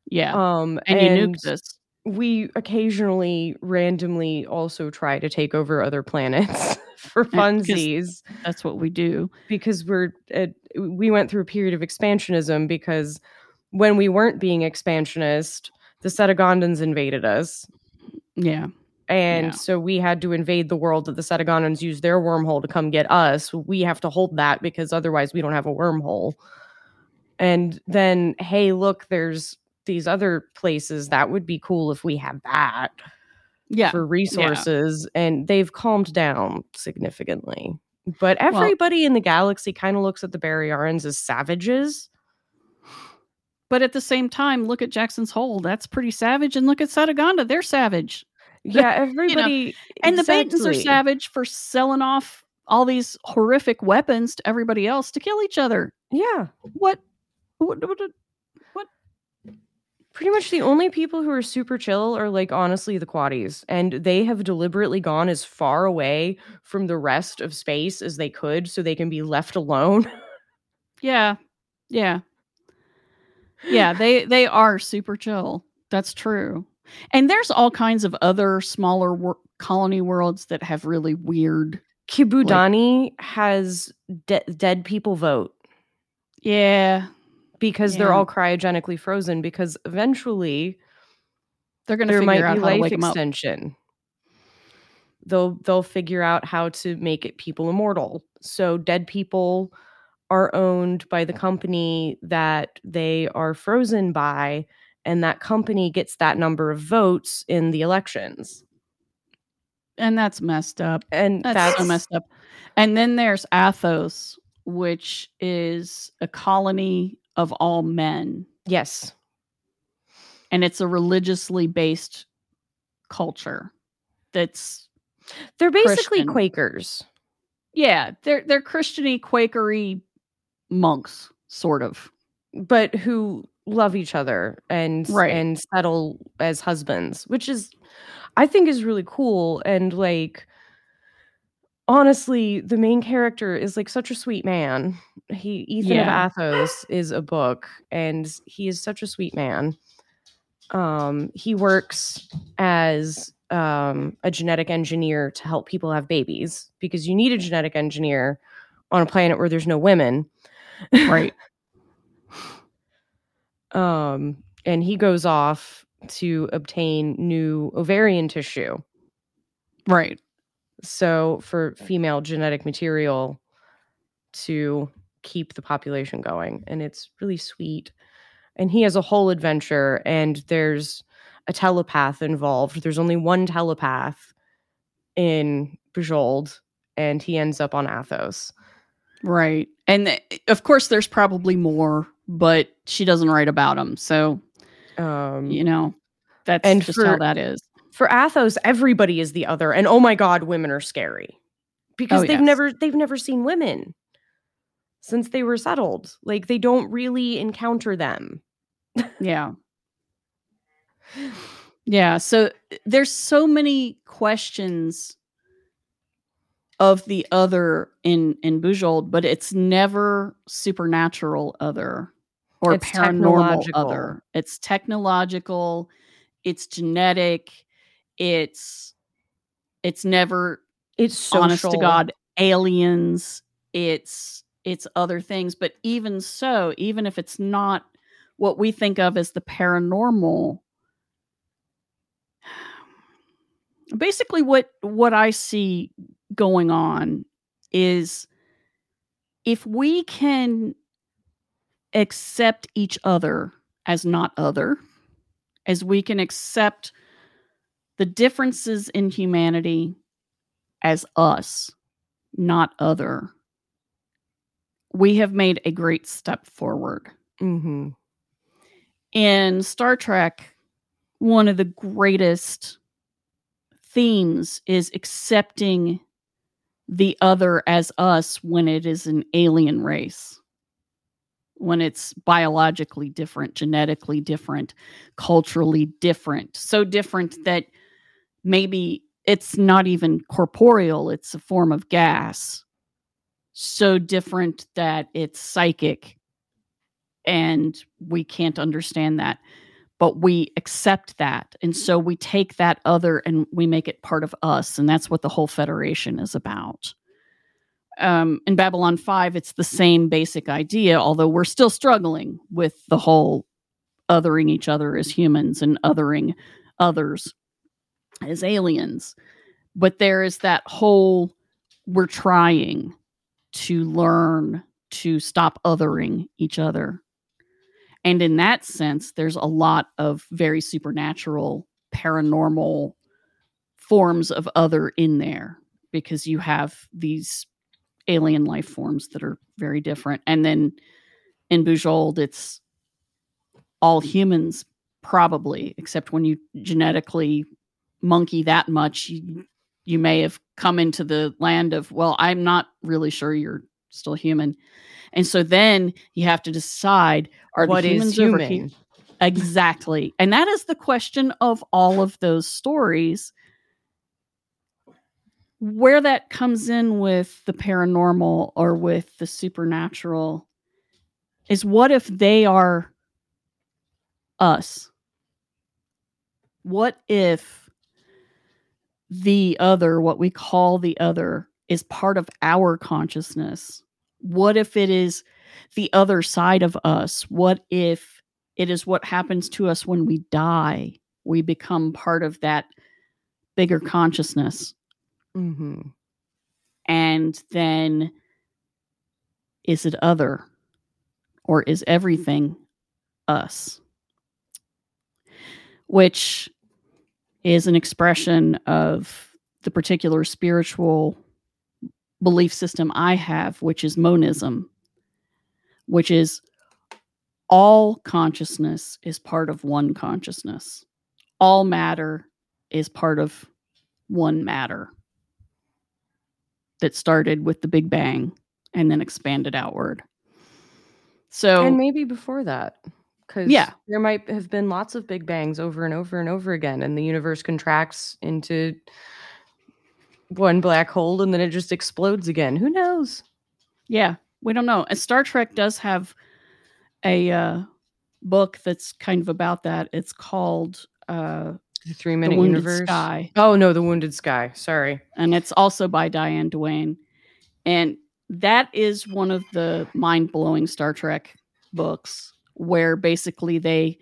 yeah, Um, and, and, you nuked us. we occasionally randomly also try to take over other planets [laughs] for funsies That's what we do. because we're uh, we went through a period of expansionism because when we weren't being expansionist, the Cetagandans invaded us. Yeah, And Yeah. so we had to invade the world that the Cetagandans used their wormhole to come get us. We have to hold that because otherwise we don't have a wormhole. And then, hey, look, there's these other places that would be cool if we had that yeah. for resources. And they've calmed down significantly. But Well- everybody in the galaxy kind of looks at the Barrayarans as savages. But at the same time, look at Jackson's Whole. That's pretty savage, and look at Cetaganda. They're savage. [laughs] Yeah, everybody. And the Betans are savage for selling off all these horrific weapons to everybody else to kill each other. Yeah. What? What? what, what Pretty much the only people who are super chill are like honestly the quaddies. And they have deliberately gone as far away from the rest of space as they could so they can be left alone. [laughs] yeah, yeah, yeah. They they are super chill. That's true. And there's all kinds of other smaller wor- colony worlds that have really weird. Kibou-daini has de- dead people vote Yeah, because they're all cryogenically frozen because eventually they're going to there figure might out be how to life wake them up. extension. They'll they'll figure out how to make it people immortal. So dead people are owned by the company that they are frozen by, and that company gets that number of votes in the elections. And that's messed up. And That's, that's, so messed up. And then there's Athos, which is a colony of all men. Yes. And it's a religiously based culture that's They're basically Christian. Quakers. yeah, they're they're Christiany Quakery monks, sort of. but who love each other and Right. and settle as husbands, which is I think is really cool and like honestly, the main character is like such a sweet man. He Ethan Yeah. of Athos is a book and he is such a sweet man. Um he works as um a genetic engineer to help people have babies because you need a genetic engineer on a planet where there's no women. Right. [laughs] um, and he goes off to obtain new ovarian tissue. right. So for female genetic material to keep the population going, and it's really sweet. And he has a whole adventure, and there's a telepath involved. There's only one telepath in Bujold, and he ends up on Athos. Right. And of course there's probably more, but she doesn't write about them. So, Um, you know, that's and just how that is. for Athos, everybody is the other, and oh my god, women are scary because Oh, they've yes. never they've never seen women since they were settled. Like they don't really encounter them. Yeah. [laughs] Yeah. So there's so many questions of the other in in Bujold, but it's never supernatural other or It's paranormal other. It's technological, it's genetic, it's it's never It's social. honest to God aliens. It's it's other things, but even so, even if it's not what we think of as the paranormal, [sighs] basically what what I see going on is if we can accept each other as not other, as we can accept the differences in humanity as us, not other, we have made a great step forward. hmm In Star Trek, one of the greatest themes is accepting the other as us when it is an alien race, when it's biologically different, genetically different, culturally different, so different that maybe it's not even corporeal, it's a form of gas, so different that it's psychic and we can't understand that but we accept that. And so we take that other and we make it part of us. And that's what the whole federation is about. Um, in babylon 5 it's the same basic idea although we're still struggling with the whole othering each other as humans and othering others as aliens. But there is that whole we're trying to learn to stop othering each other and in that sense, there's a lot of very supernatural, paranormal forms of other in there because you have these alien life forms that are very different. And then in Bujold, it's all humans, probably, except when you genetically monkey that much, you, you may have come into the land of, well, I'm not really sure you're still human. And so then you have to decide are What the humans over human? hu- Exactly. And that is the question of all of those stories. Where that comes in with the paranormal or with the supernatural is what if they are us? What if the other, what we call the other, is part of our consciousness? What if it is the other side of us? What if it is what happens to us when we die? We become part of that bigger consciousness. hmm And then is it other or is everything us? Which is an expression of the particular spiritual belief system I have, which is monism, which is all consciousness is part of one consciousness. All matter is part of one matter that started with the Big Bang and then expanded outward. So, and maybe before that. Because Yeah. there might have been lots of big bangs over and over and over again, and the universe contracts into one black hole and then it just explodes again. Who knows? yeah, we don't know. And Star Trek does have a uh, book that's kind of about that. It's called uh, The three The minute Wounded universe. Sky. Oh no, the wounded sky. Sorry. and it's also by Diane Duane. And that is one of the mind blowing Star Trek books where basically they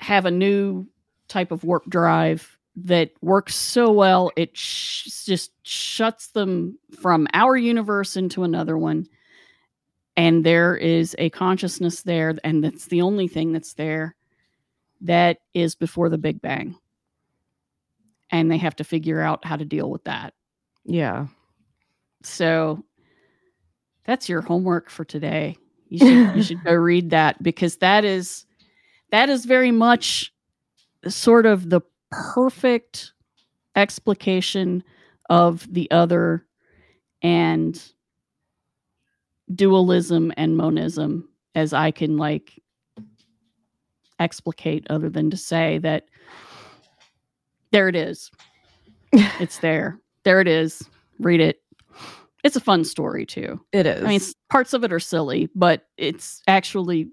have a new type of warp drive that works so well it sh- just shuts them from our universe into another one and there is a consciousness there and that's the only thing that's there that is before the big bang and they have to figure out how to deal with that Yeah. so that's your homework for today. You should you should go read that because that is that is very much sort of the perfect explication of the other and dualism and monism as I can like explicate other than to say that there it is. [laughs] It's there. There it is. Read it. It's a fun story too. It is. I mean, parts of it are silly, but it's actually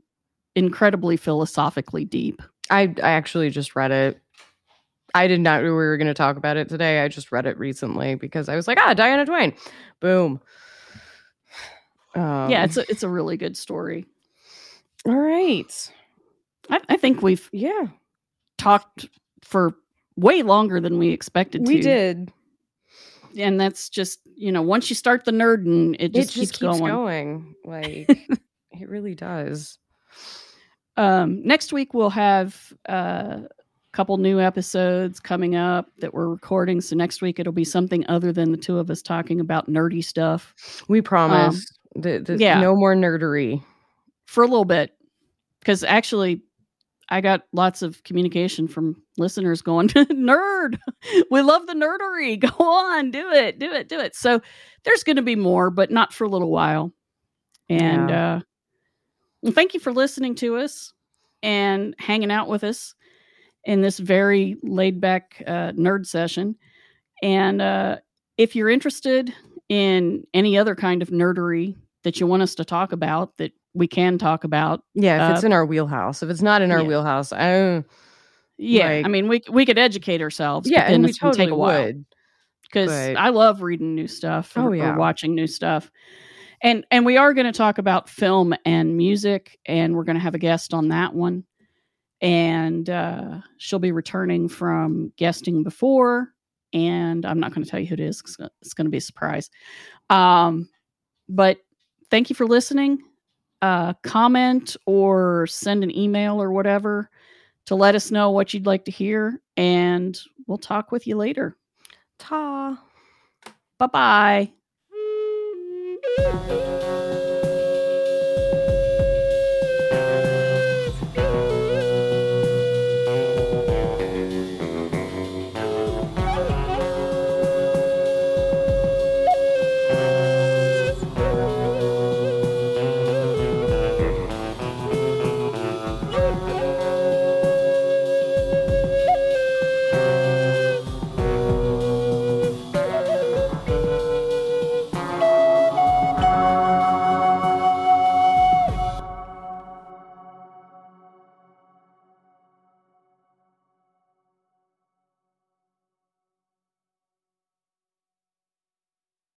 incredibly philosophically deep. I I actually just read it. I did not know we were going to talk about it today. I just read it recently because I was like, ah, Diane Duane. Boom. [sighs] Um, yeah, it's a, it's a really good story. all right. I, I think we've Yeah, talked for way longer than we expected to. we did. and that's just you know once you start the nerd and it just, it just keeps, going. going. Like [laughs] it really does. Um, next week we'll have uh, couple new episodes coming up that we're recording. So next week it'll be something other than the two of us talking about nerdy stuff We promise. the, the, Um, yeah. No more nerdery. for a little bit. Because actually, I got lots of communication from listeners going, [laughs] "Nerd, we love the nerdery. [laughs] Go on, do it, do it, do it." So there's going to be more, but not for a little while. And uh, well, thank you for listening to us and hanging out with us in this very laid back uh, nerd session. And uh, if you're interested in any other kind of nerdery that you want us to talk about, that we can talk about, Yeah, if it's Uh, in our wheelhouse. If it's not in our yeah. wheelhouse, I don't. yeah, Like- I mean, we we could educate ourselves. Yeah, and we it's totally take a while. because I love reading new stuff or, Oh, or yeah. watching new stuff. And and we are going to talk about film and music, and we're going to have a guest on that one. And uh, she'll be returning from guesting before, and I'm not going to tell you who it is. It's going to be a surprise. Um, but thank you for listening. Uh, comment or send an email or whatever to let us know what you'd like to hear, and we'll talk with you later. Ta. Bye bye.